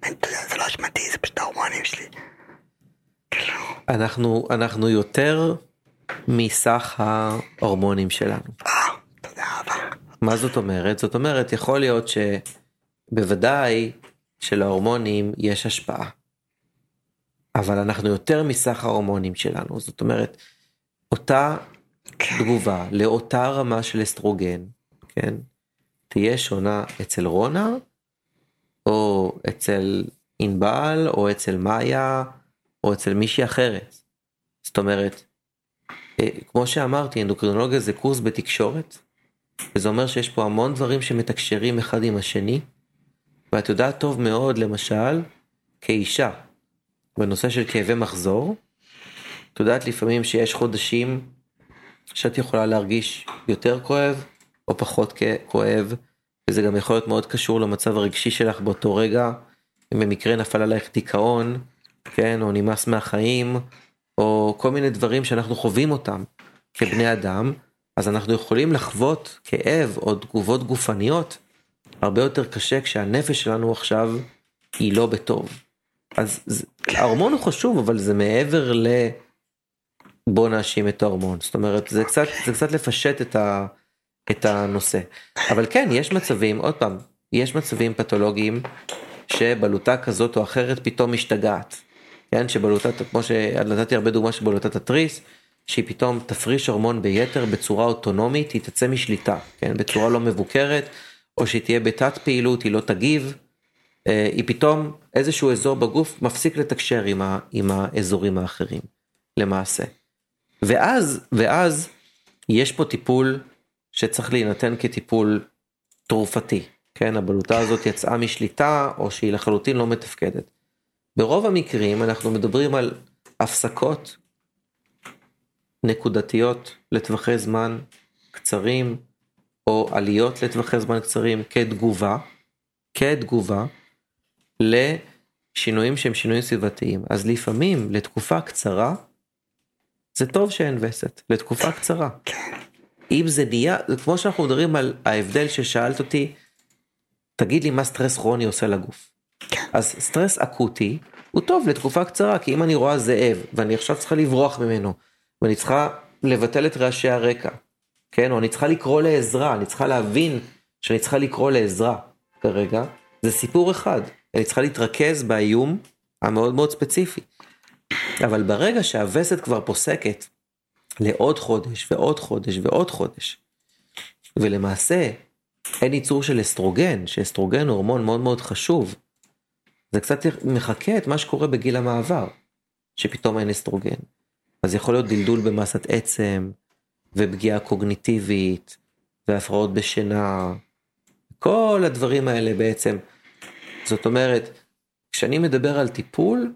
אתה יודע, זה לא אשמתי, זה פשוט ההורמונים שלי. אנחנו, אנחנו יותר מסך ההורמונים שלנו. אה, תודה רבה. מה זאת אומרת? זאת אומרת, יכול להיות שבוודאי שלהורמונים יש השפעה. אבל אנחנו יותר מסך ההורמונים שלנו. זאת אומרת, אותה תגובה לאותה רמה של אסטרוגן, כן, תהיה שונה אצל רונה, או אצל ענבל, או אצל מאיה, או אצל מישהי אחרת. זאת אומרת, אה, כמו שאמרתי, אנדוקרינולוגיה זה קורס בתקשורת, וזה אומר שיש פה המון דברים שמתקשרים אחד עם השני, ואת יודעת טוב מאוד, למשל, כאישה, בנושא של כאבי מחזור, את יודעת לפעמים שיש חודשים שאת יכולה להרגיש יותר כואב או פחות כואב, וזה גם יכול להיות מאוד קשור למצב הרגשי שלך באותו רגע, אם במקרה נפל עלייך דיכאון, כן, או נמאס מהחיים, או כל מיני דברים שאנחנו חווים אותם כבני אדם, אז אנחנו יכולים לחוות כאב או תגובות גופניות הרבה יותר קשה כשהנפש שלנו עכשיו היא לא בטוב. אז זה- ההורמון הוא חשוב אבל זה מעבר ל... בוא נאשים את ההורמון זאת אומרת זה קצת זה קצת לפשט את, ה, את הנושא אבל כן יש מצבים עוד פעם יש מצבים פתולוגיים שבלוטה כזאת או אחרת פתאום משתגעת. כן שבלוטת כמו שנתתי הרבה דוגמה שבלוטת התריס שהיא פתאום תפריש הורמון ביתר בצורה אוטונומית היא תצא משליטה כן בצורה לא מבוקרת או שהיא תהיה בתת פעילות היא לא תגיב. אה, היא פתאום איזשהו אזור בגוף מפסיק לתקשר עם, ה, עם האזורים האחרים למעשה. ואז ואז יש פה טיפול שצריך להינתן כטיפול תרופתי כן הבלוטה הזאת יצאה משליטה או שהיא לחלוטין לא מתפקדת. ברוב המקרים אנחנו מדברים על הפסקות נקודתיות לטווחי זמן קצרים או עליות לטווחי זמן קצרים כתגובה כתגובה לשינויים שהם שינויים סביבתיים אז לפעמים לתקופה קצרה זה טוב שאין וסת לתקופה קצרה. אם זה נהיה זה כמו שאנחנו מדברים על ההבדל ששאלת אותי תגיד לי מה סטרס כרוני עושה לגוף. אז סטרס אקוטי הוא טוב לתקופה קצרה כי אם אני רואה זאב ואני עכשיו צריכה לברוח ממנו ואני צריכה לבטל את רעשי הרקע כן? או אני צריכה לקרוא לעזרה אני צריכה להבין שאני צריכה לקרוא לעזרה כרגע. זה סיפור אחד. אני צריכה להתרכז באיום המאוד מאוד ספציפי. אבל ברגע שהווסת כבר פוסקת לעוד חודש ועוד חודש ועוד חודש ולמעשה אין ייצור של אסטרוגן שאסטרוגן הוא הורמון מאוד מאוד חשוב זה קצת מחקה את מה שקורה בגיל המעבר שפתאום אין אסטרוגן אז יכול להיות דלדול במסת עצם ופגיעה קוגניטיבית והפרעות בשינה. כל הדברים האלה בעצם. זאת אומרת כשאני מדבר על טיפול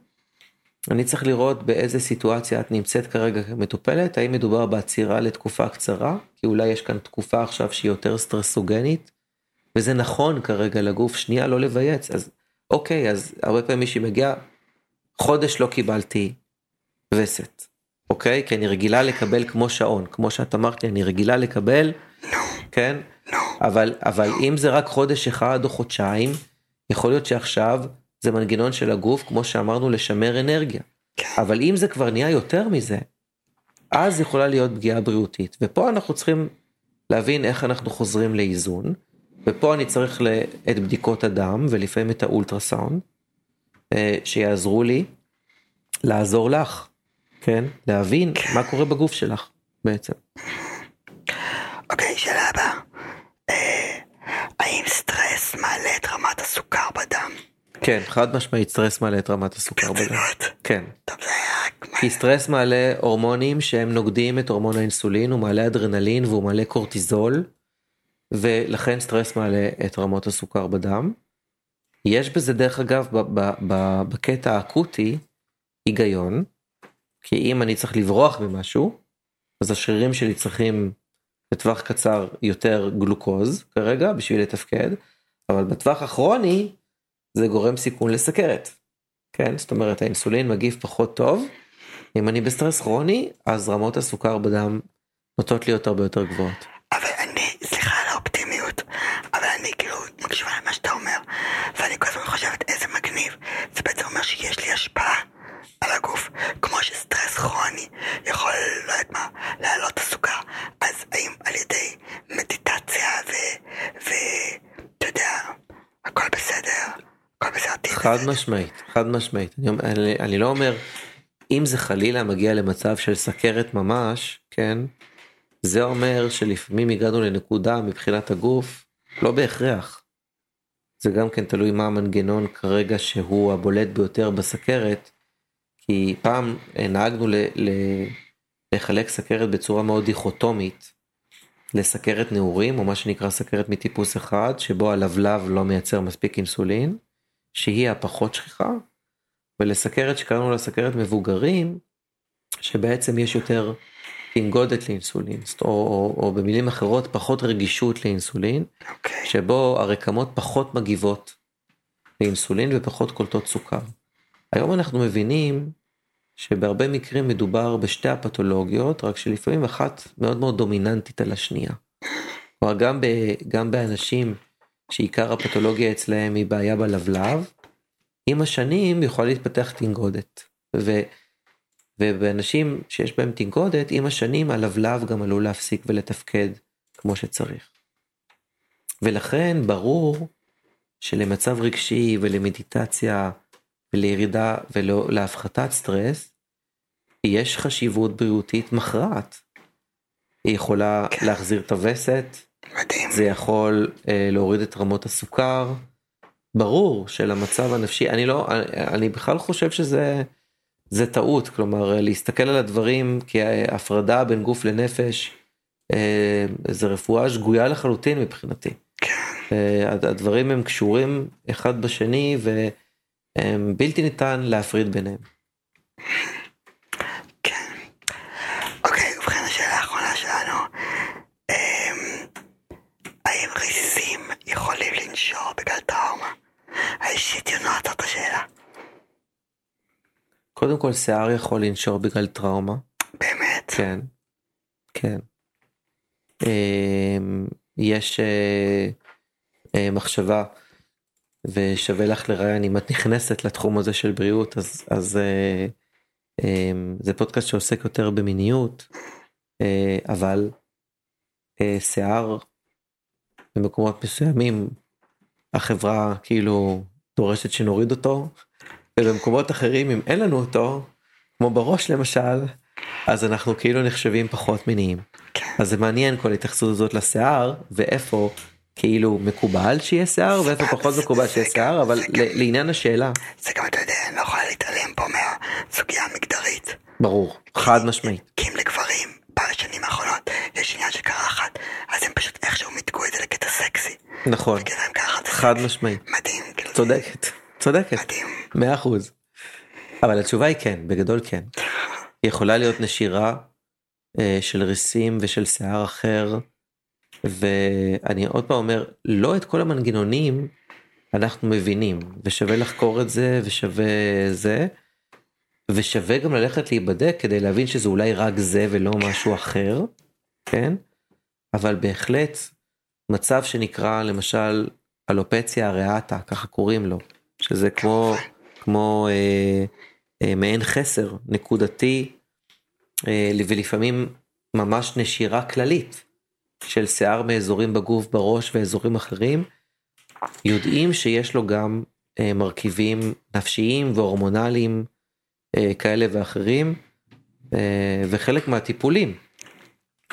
אני צריך לראות באיזה סיטואציה את נמצאת כרגע כמטופלת, האם מדובר בעצירה לתקופה קצרה, כי אולי יש כאן תקופה עכשיו שהיא יותר סטרסוגנית, וזה נכון כרגע לגוף, שנייה לא לבייץ, אז אוקיי, אז הרבה פעמים מישהי מגיעה, חודש לא קיבלתי וסת, אוקיי? כי אני רגילה לקבל כמו שעון, כמו שאת אמרת לי, אני רגילה לקבל, כן? אבל, אבל אם זה רק חודש אחד או חודשיים, יכול להיות שעכשיו זה מנגנון של הגוף, כמו שאמרנו, לשמר אנרגיה. אבל אם זה כבר נהיה יותר מזה, אז יכולה להיות פגיעה בריאותית. ופה אנחנו צריכים להבין איך אנחנו חוזרים לאיזון, ופה אני צריך את בדיקות הדם, ולפעמים את האולטרסאונד, אה, שיעזרו לי לעזור לך, כן? להבין מה קורה בגוף שלך בעצם. אוקיי, שאלה הבאה. אה, האם סטרס מעלה את רמת הסוכר בדם? כן, חד משמעית סטרס מעלה את רמת הסוכר בדם. כן. טוב, זה היה רק... כי סטרס מעלה הורמונים שהם נוגדים את הורמון האינסולין, הוא מעלה אדרנלין והוא מעלה קורטיזול, ולכן סטרס מעלה את רמות הסוכר בדם. יש בזה דרך אגב ב- ב- ב- בקטע האקוטי היגיון, כי אם אני צריך לברוח ממשהו, אז השרירים שלי צריכים בטווח קצר יותר גלוקוז כרגע בשביל לתפקד, אבל בטווח הכרוני זה גורם סיכון לסכרת. כן, זאת אומרת האינסולין מגיב פחות טוב, אם אני בסטרס כרוני אז רמות הסוכר בדם נוטות להיות הרבה יותר גבוהות. אבל אני, סליחה על האופטימיות, אבל אני כאילו מקשיבה למה שאתה אומר, ואני כל הזמן חושבת איזה מגניב. זה בעצם אומר שיש לי השפעה על הגוף, כמו שסטרס כרוני יכול, לא יודעת מה, להעלות את הסוכר. אז האם על ידי מדיטציה ו... ו... אתה יודע, הכל בסדר, הכל בסדר, תהיה חד. משמעית, חד משמעית. אני, אני, אני לא אומר, אם זה חלילה מגיע למצב של סכרת ממש, כן, זה אומר שלפעמים הגענו לנקודה מבחינת הגוף, לא בהכרח. זה גם כן תלוי מה המנגנון כרגע שהוא הבולט ביותר בסכרת, כי פעם נהגנו ל, ל, לחלק סכרת בצורה מאוד דיכוטומית לסכרת נעורים, או מה שנקרא סכרת מטיפוס אחד, שבו הלבלב לא מייצר מספיק אינסולין, שהיא הפחות שכיחה, ולסכרת שקראנו לה סכרת מבוגרים, שבעצם יש יותר תנגודת לאינסולין, או, או, או במילים אחרות פחות רגישות לאינסולין, אוקיי, שבו הרקמות פחות מגיבות לאינסולין ופחות קולטות סוכר. היום אנחנו מבינים שבהרבה מקרים מדובר בשתי הפתולוגיות, רק שלפעמים אחת מאוד מאוד דומיננטית על השנייה. כלומר גם, ב, גם באנשים שעיקר הפתולוגיה אצלהם היא בעיה בלבלב, עם השנים יכולה להתפתח תנגודת. ו, ובאנשים שיש בהם תנגודת, עם השנים הלבלב גם עלול להפסיק ולתפקד כמו שצריך. ולכן ברור שלמצב רגשי ולמדיטציה ולירידה ולהפחתת סטרס, יש חשיבות בריאותית מכרעת. היא יכולה כן. להחזיר את הווסת, מדהים. זה יכול אה, להוריד את רמות הסוכר. ברור שלמצב הנפשי, אני לא, אני, אני בכלל חושב שזה זה טעות, כלומר אה, להסתכל על הדברים כהפרדה בין גוף לנפש, אה, זה רפואה שגויה לחלוטין מבחינתי. כן, אה, הד- הדברים הם קשורים אחד בשני ובלתי ניתן להפריד ביניהם. כן. אוקיי, ובכן השאלה האחרונה שלנו. אמ, האם ריסים יכולים לנשור בגלל טראומה? האישית יונה זאת השאלה. קודם כל שיער יכול לנשור בגלל טראומה. באמת? כן, כן. יש מחשבה ושווה לך לראיין אם את נכנסת לתחום הזה של בריאות אז אז אה, אמ, זה פודקאסט שעוסק יותר במיניות אה, אבל אה, שיער במקומות מסוימים החברה כאילו דורשת שנוריד אותו ובמקומות אחרים אם אין לנו אותו כמו בראש למשל אז אנחנו כאילו נחשבים פחות מיניים. כן. אז זה מעניין כל ההתייחסות הזאת לשיער ואיפה כאילו מקובל שיהיה שיער ואיפה פחות מקובל שיהיה שיער אבל לעניין השאלה זה גם, אתה יודע, אני לא יכולה להתעלם פה מהסוגיה המגדרית. ברור חד משמעית כי אם לגברים, בשנים האחרונות, יש עניין של קרחת, אז הם פשוט איכשהו מיתגו את זה לקטע סקסי. נכון חד. משמעית מדהים, כאילו. צודקת צודקת מדהים. מאה אחוז. אבל התשובה היא כן, בגדול כן. יכולה להיות נשירה אה, של ריסים ושל שיער אחר, ואני עוד פעם אומר, לא את כל המנגנונים אנחנו מבינים, ושווה לחקור את זה, ושווה זה, ושווה גם ללכת להיבדק כדי להבין שזה אולי רק זה ולא משהו אחר, כן? אבל בהחלט מצב שנקרא למשל אלופציה אריאטה, ככה קוראים לו, שזה כמו, כמו אה, אה, מעין חסר נקודתי, אה, ולפעמים ממש נשירה כללית של שיער מאזורים בגוף, בראש ואזורים אחרים, יודעים שיש לו גם אה, מרכיבים נפשיים והורמונליים כאלה ואחרים, אה, וחלק מהטיפולים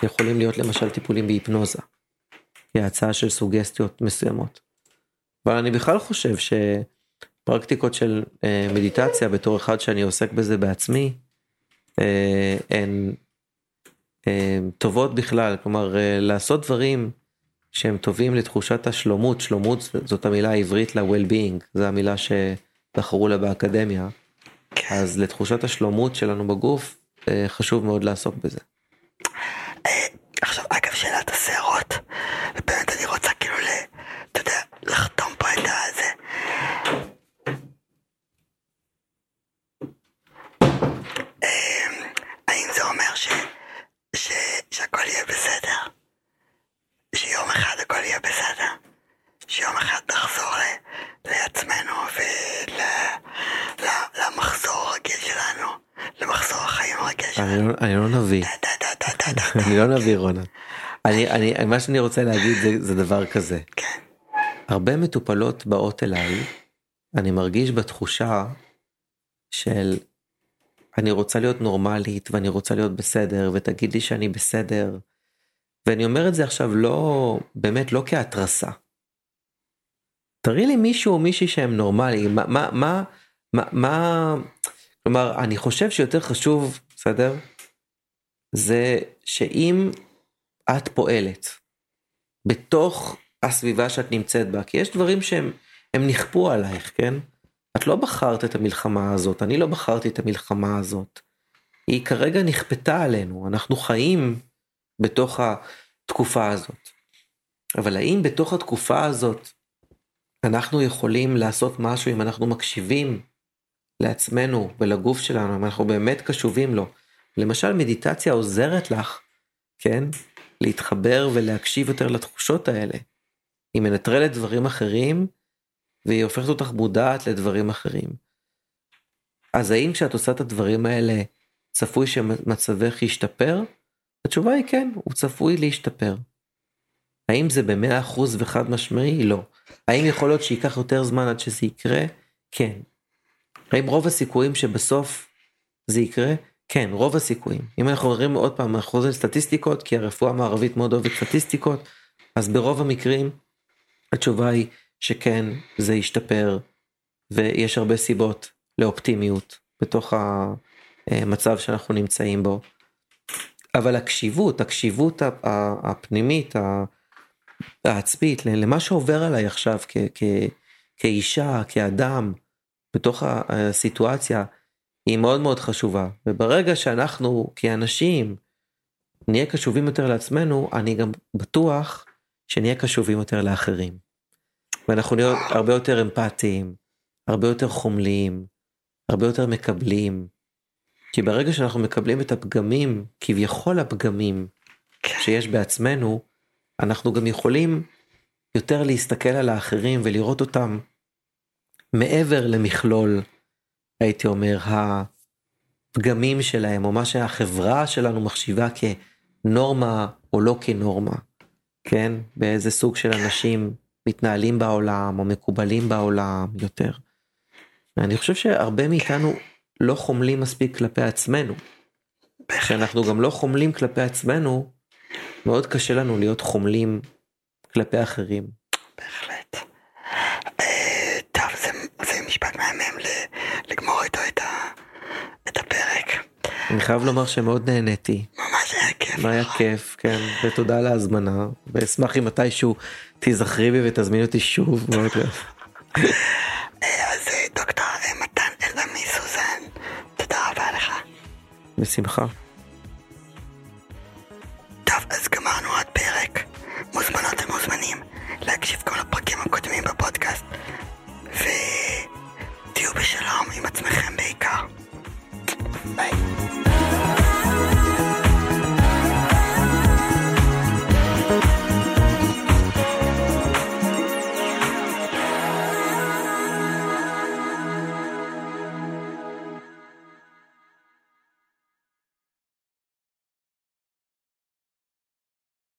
יכולים להיות למשל טיפולים בהיפנוזה, כהצעה של סוגסטיות מסוימות. אבל אני בכלל חושב שפרקטיקות של אה, מדיטציה בתור אחד שאני עוסק בזה בעצמי, אה, הן אה, טובות בכלל, כלומר אה, לעשות דברים שהם טובים לתחושת השלומות, שלומות זאת המילה העברית ל-well-being, זו המילה שבחרו לה באקדמיה. אז לתחושת השלומות שלנו בגוף אה, חשוב מאוד לעסוק בזה. עכשיו, אגב, שאלת השערות, ובאמת אני רוצה כאילו, ל, אתה יודע, לחתום פה את הזה. אה, האם זה אומר ש, ש, שהכל יהיה בסדר? שיום אחד הכל יהיה בסדר? שיום אחד נחזור ל, לעצמנו ולמחזור הרגיל שלנו, למחזור החיים הרגיל אני. לא, אני לא נביא. אני לא נביא רונה. אני, אני, מה שאני רוצה להגיד זה, זה דבר כזה. כן, הרבה מטופלות באות אליי, אני מרגיש בתחושה של אני רוצה להיות נורמלית ואני רוצה להיות בסדר ותגיד לי שאני בסדר. ואני אומר את זה עכשיו לא, באמת לא כהתרסה. תראי לי מישהו או מישהי שהם נורמליים, מה, מה, מה, מה, מה, כלומר, אני חושב שיותר חשוב, בסדר? זה שאם את פועלת בתוך הסביבה שאת נמצאת בה, כי יש דברים שהם הם נכפו עלייך, כן? את לא בחרת את המלחמה הזאת, אני לא בחרתי את המלחמה הזאת. היא כרגע נכפתה עלינו, אנחנו חיים בתוך התקופה הזאת. אבל האם בתוך התקופה הזאת אנחנו יכולים לעשות משהו אם אנחנו מקשיבים לעצמנו ולגוף שלנו, אם אנחנו באמת קשובים לו? למשל מדיטציה עוזרת לך, כן? להתחבר ולהקשיב יותר לתחושות האלה. היא מנטרלת דברים אחרים והיא הופכת אותך מודעת לדברים אחרים. אז האם כשאת עושה את הדברים האלה צפוי שמצבך ישתפר? התשובה היא כן, הוא צפוי להשתפר. האם זה במאה אחוז וחד משמעי? לא. האם יכול להיות שייקח יותר זמן עד שזה יקרה? כן. האם רוב הסיכויים שבסוף זה יקרה? כן, רוב הסיכויים. אם אנחנו מדברים עוד פעם, אנחנו חוזרים לסטטיסטיקות, כי הרפואה המערבית מאוד אוהבת סטטיסטיקות, אז ברוב המקרים התשובה היא שכן, זה ישתפר, ויש הרבה סיבות לאופטימיות בתוך המצב שאנחנו נמצאים בו. אבל הקשיבות, הקשיבות הפנימית, העצמית, למה שעובר עליי עכשיו כ- כ- כאישה, כאדם, בתוך הסיטואציה, היא מאוד מאוד חשובה. וברגע שאנחנו כאנשים נהיה קשובים יותר לעצמנו, אני גם בטוח שנהיה קשובים יותר לאחרים. ואנחנו נהיה הרבה יותר אמפתיים, הרבה יותר חומליים, הרבה יותר מקבלים. כי ברגע שאנחנו מקבלים את הפגמים, כביכול הפגמים שיש בעצמנו, אנחנו גם יכולים יותר להסתכל על האחרים ולראות אותם מעבר למכלול, הייתי אומר, הפגמים שלהם, או מה שהחברה שלנו מחשיבה כנורמה או לא כנורמה, כן? באיזה סוג של אנשים מתנהלים בעולם או מקובלים בעולם יותר. אני חושב שהרבה מאיתנו לא חומלים מספיק כלפי עצמנו. כשאנחנו גם לא חומלים כלפי עצמנו, מאוד קשה לנו להיות חומלים כלפי אחרים. בהחלט. אני חייב לומר שמאוד נהניתי. ממש היה כיף. מה היה כיף, כן, ותודה על ההזמנה, ואשמח אם מתישהו תיזכרי בי ותזמין אותי שוב. אז אה, דוקטור אה, מתן אלעמי סוזן, תודה רבה לך. בשמחה. טוב, אז גמרנו עוד פרק. מוזמנות ומוזמנים להקשיב כל הפרקים הקודמים בפודקאסט, ותהיו בשלום עם עצמכם בעיקר. ביי.